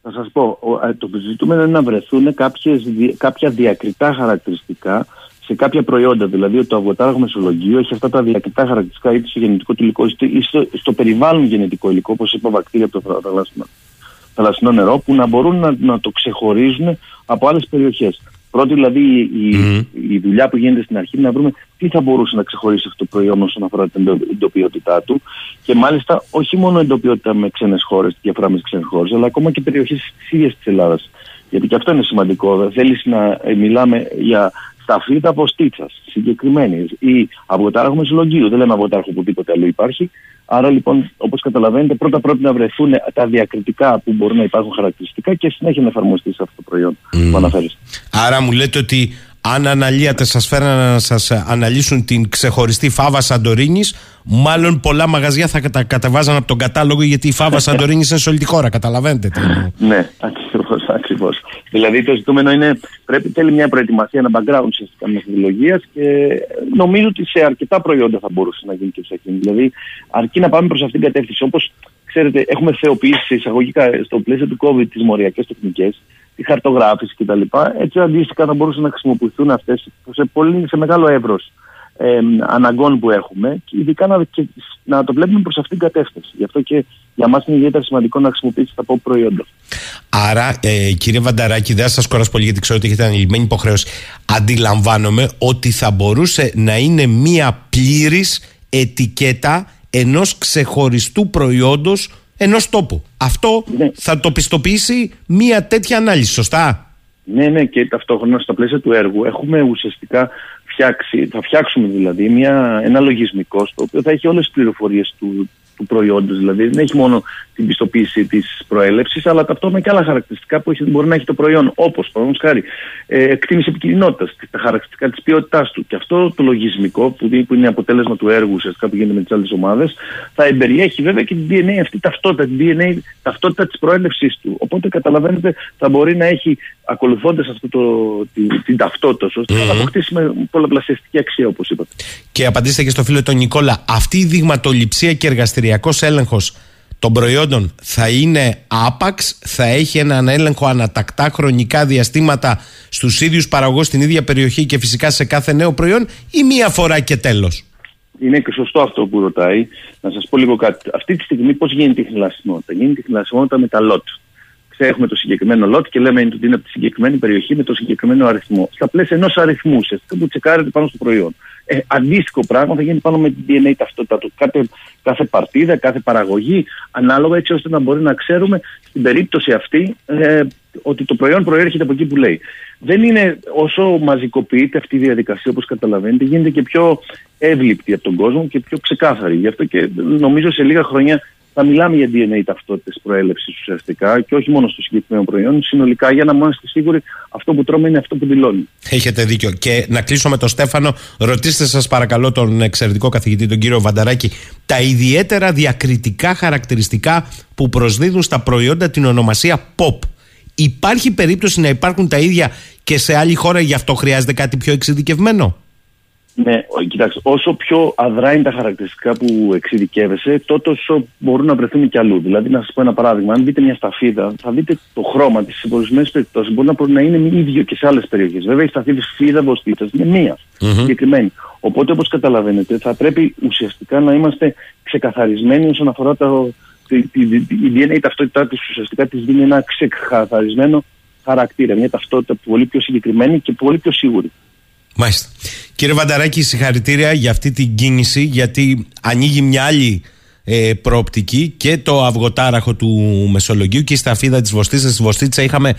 Θα σας πω, ο- ε, το ζητούμενο είναι να βρεθούν κάποιες, δι- κάποια διακριτά χαρακτηριστικά σε κάποια προϊόντα. Δηλαδή, το αυγοτάραχο μεσολογγίου έχει αυτά τα διακριτά χαρακτηριστικά είτε στο γενετικό του υλικό είτε ή στο, στο περιβάλλον γενετικό υλικό, όπως είπα, βακτήρια από το θα- θαλασσινό, θαλασσινό νερό, που να μπορούν να, να το ξεχωρίζουν από άλλες περιοχές. Πρώτη δηλαδή η, η- η δουλειά που γίνεται στην αρχή είναι να βρούμε τι θα μπορούσε να ξεχωρίσει αυτό το προϊόν όσον αφορά την εντο- εντοπιότητά του και μάλιστα όχι μόνο εντοπιότητα με ξένες χώρες, διαφορά με τις ξένες χώρες, αλλά ακόμα και περιοχές της ίδιας της Ελλάδας. Γιατί και αυτό είναι σημαντικό. Δεν θέλεις να ε, μιλάμε για σταφύτα από στίτσας συγκεκριμένη ή αυγοτάραχο μεσολογγίου. Δεν λέμε αυγοτάραχο οπουδήποτε αλλού υπάρχει. Άρα λοιπόν, όπως καταλαβαίνετε, πρώτα πρέπει να βρεθούν τα διακριτικά που μπορούν να υπάρχουν χαρακτηριστικά και συνέχεια να εφαρμοστεί σε αυτό το προϊόν που αναφέρει. Άρα μου λέτε ότι αν αναλύατε σας φέρναν να σας αναλύσουν την ξεχωριστή φάβα Σαντορίνης μάλλον πολλά μαγαζιά θα τα κατεβάζαν από τον κατάλογο γιατί η φάβα Σαντορίνης είναι σε όλη τη χώρα καταλαβαίνετε τι εννοώ. Ναι, ακριβώς. Ακριβώς. Δηλαδή το ζητούμενο είναι πρέπει θέλει μια προετοιμασία, ένα background ουσιαστικά μεθοδολογία και νομίζω ότι σε αρκετά προϊόντα θα μπορούσε να γίνει και σε εκείνη. Δηλαδή αρκεί να πάμε προς αυτήν την κατεύθυνση. Όπως ξέρετε, έχουμε θεοποιήσει σε εισαγωγικά στο πλαίσιο του COVID τις μοριακές τεχνικές, τη χαρτογράφηση κτλ. Έτσι αντίστοιχα θα μπορούσαν να χρησιμοποιηθούν αυτές σε, πολύ, σε μεγάλο εύρος ε, αναγκών που έχουμε και ειδικά να, και, να το βλέπουμε προς αυτήν την κατεύθυνση. Γι' αυτό και για μας είναι ιδιαίτερα σημαντικό να χρησιμοποιήσει τα pop προϊόντα. Άρα, ε, κύριε Βανταράκη, δεν θα σας κουράσω πολύ γιατί ξέρω ότι έχετε ανηλυμένη υποχρέωση. Αντιλαμβάνομαι ότι θα μπορούσε να είναι μία πλήρης ετικέτα ενός ξεχωριστού προϊόντος ενός τόπου. Αυτό Ναι. θα το πιστοποιήσει μία τέτοια ανάλυση, σωστά; Ναι, ναι, και ταυτόχρονα στα πλαίσια του έργου έχουμε ουσιαστικά φτιάξει, θα φτιάξουμε δηλαδή μια, ένα λογισμικό στο οποίο θα έχει όλες τις πληροφορίες του, του προϊόντος. Δηλαδή δεν έχει μόνο την πιστοποίηση της προέλευσης, αλλά ταυτόχρονα και άλλα χαρακτηριστικά που έχει, μπορεί να έχει το προϊόν. Όπως, παραδείγματος χάρη, ε, εκτίμηση επικοινωνότητας, τα χαρακτηριστικά της ποιότητάς του. Και αυτό το λογισμικό που, δι- που είναι αποτέλεσμα του έργου ουσιαστικά που γίνεται με τις άλλες ομάδες, θα εμπεριέχει βέβαια και την DNA αυτή ταυτότητα, την DNA ταυτότητα της προέλευσής του. Οπότε καταλαβαίνετε θα μπορεί να έχει ακολουθώντας αυτό το, την, την ταυτότητα ώστε να αποκτήσεις με πολλαπλασιαστική αξία όπως είπατε. Και απαντήστε και στο φίλο τον Νικόλα, αυτή η δειγματοληψία και εργαστηριακός έλεγχος των προϊόντων θα είναι άπαξ, θα έχει έναν έλεγχο ανατακτά χρονικά διαστήματα στους ίδιους παραγωγούς στην ίδια περιοχή και φυσικά σε κάθε νέο προϊόν ή μία φορά και τέλος; είναι και σωστό αυτό που ρωτάει. Να σας πω λίγο κάτι. Αυτή τη στιγμή πώς γίνεται η χνηλασιμότητα. Γίνεται η χνηλασιμότητα με τα λότ. Έχουμε το συγκεκριμένο λότ και λέμε ότι είναι από τη συγκεκριμένη περιοχή με το συγκεκριμένο αριθμό. Στα πλαίσια ενός αριθμού, ουσιαστικά που τσεκάρεται πάνω στο προϊόν. Ε, αντίστοιχο πράγμα θα γίνει πάνω με την DNA ταυτότητα του. Κάθε, κάθε παρτίδα, κάθε παραγωγή, ανάλογα έτσι ώστε να μπορεί να ξέρουμε στην περίπτωση αυτή ε, ότι το προϊόν προέρχεται από εκεί που λέει. Δεν είναι όσο μαζικοποιείται αυτή η διαδικασία, όπως καταλαβαίνετε, γίνεται και πιο εύληπτη από τον κόσμο και πιο ξεκάθαρη. Γι' αυτό και νομίζω σε λίγα χρόνια θα μιλάμε για DNA ταυτότητες προέλευσης ουσιαστικά και όχι μόνο στο συγκεκριμένο προϊόν, συνολικά για να είμαστε σίγουροι αυτό που τρώμε είναι αυτό που δηλώνει. Έχετε δίκιο. Και να κλείσω με τον Στέφανο, ρωτήστε σας παρακαλώ τον εξαιρετικό καθηγητή, τον κύριο Βανταράκη, τα ιδιαίτερα διακριτικά χαρακτηριστικά που προσδίδουν στα προϊόντα την ονομασία POP. Υπάρχει περίπτωση να υπάρχουν τα ίδια και σε άλλη χώρα, γι' αυτό χρειάζεται κάτι πιο εξειδικευμένο; Ναι, κοιτάξτε, όσο πιο αδρά είναι τα χαρακτηριστικά που εξειδικεύεσαι, τότε όσο μπορούν να βρεθούν και αλλού. Δηλαδή, να σας πω ένα παράδειγμα, αν δείτε μια σταφίδα, θα δείτε το χρώμα της σε ορισμένες περιπτώσεις μπορεί να, να είναι ίδιο και σε άλλες περιοχές. Βέβαια, η σταφίδα βοστήτσα είναι μία mm-hmm. συγκεκριμένη. Οπότε, όπως καταλαβαίνετε, θα πρέπει ουσιαστικά να είμαστε ξεκαθαρισμένοι όσον αφορά το, η, η, η DNA, η ταυτότητά της ουσιαστικά της δίνει ένα ξεκαθαρισμένο χαρακτήρα. Μια ταυτότητα πολύ πιο συγκεκριμένη και πολύ πιο σίγουρη. Μάλιστα. Κύριε Βανταράκη, συγχαρητήρια για αυτή την κίνηση, γιατί ανοίγει μια άλλη ε, προοπτική και το αυγοτάραχο του Μεσολογγίου και η σταφίδα της Βοστίτσα. Στη Βοστίτσα είχαμε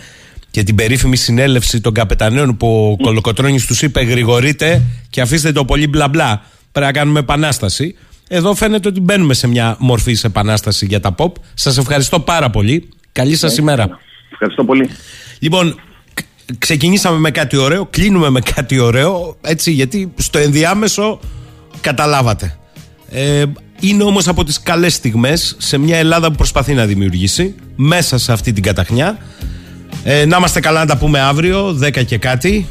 και την περίφημη συνέλευση των καπεταναίων που ο Κολοκοτρόνης τους είπε γρηγορείτε και αφήστε το πολύ μπλα μπλα. Πρέπει να κάνουμε επανάσταση. Εδώ φαίνεται ότι μπαίνουμε σε μια μορφή σε επανάσταση για τα pop. Σας ευχαριστώ πάρα πολύ. Καλή σας ημέρα. Ευχαριστώ πολύ. Λοιπόν, ξεκινήσαμε με κάτι ωραίο, κλείνουμε με κάτι ωραίο, έτσι, γιατί στο ενδιάμεσο καταλάβατε. Ε, είναι όμως από τις καλές στιγμές σε μια Ελλάδα που προσπαθεί να δημιουργήσει μέσα σε αυτή την καταχνιά. Ε, να είμαστε καλά να τα πούμε αύριο, 10 και κάτι.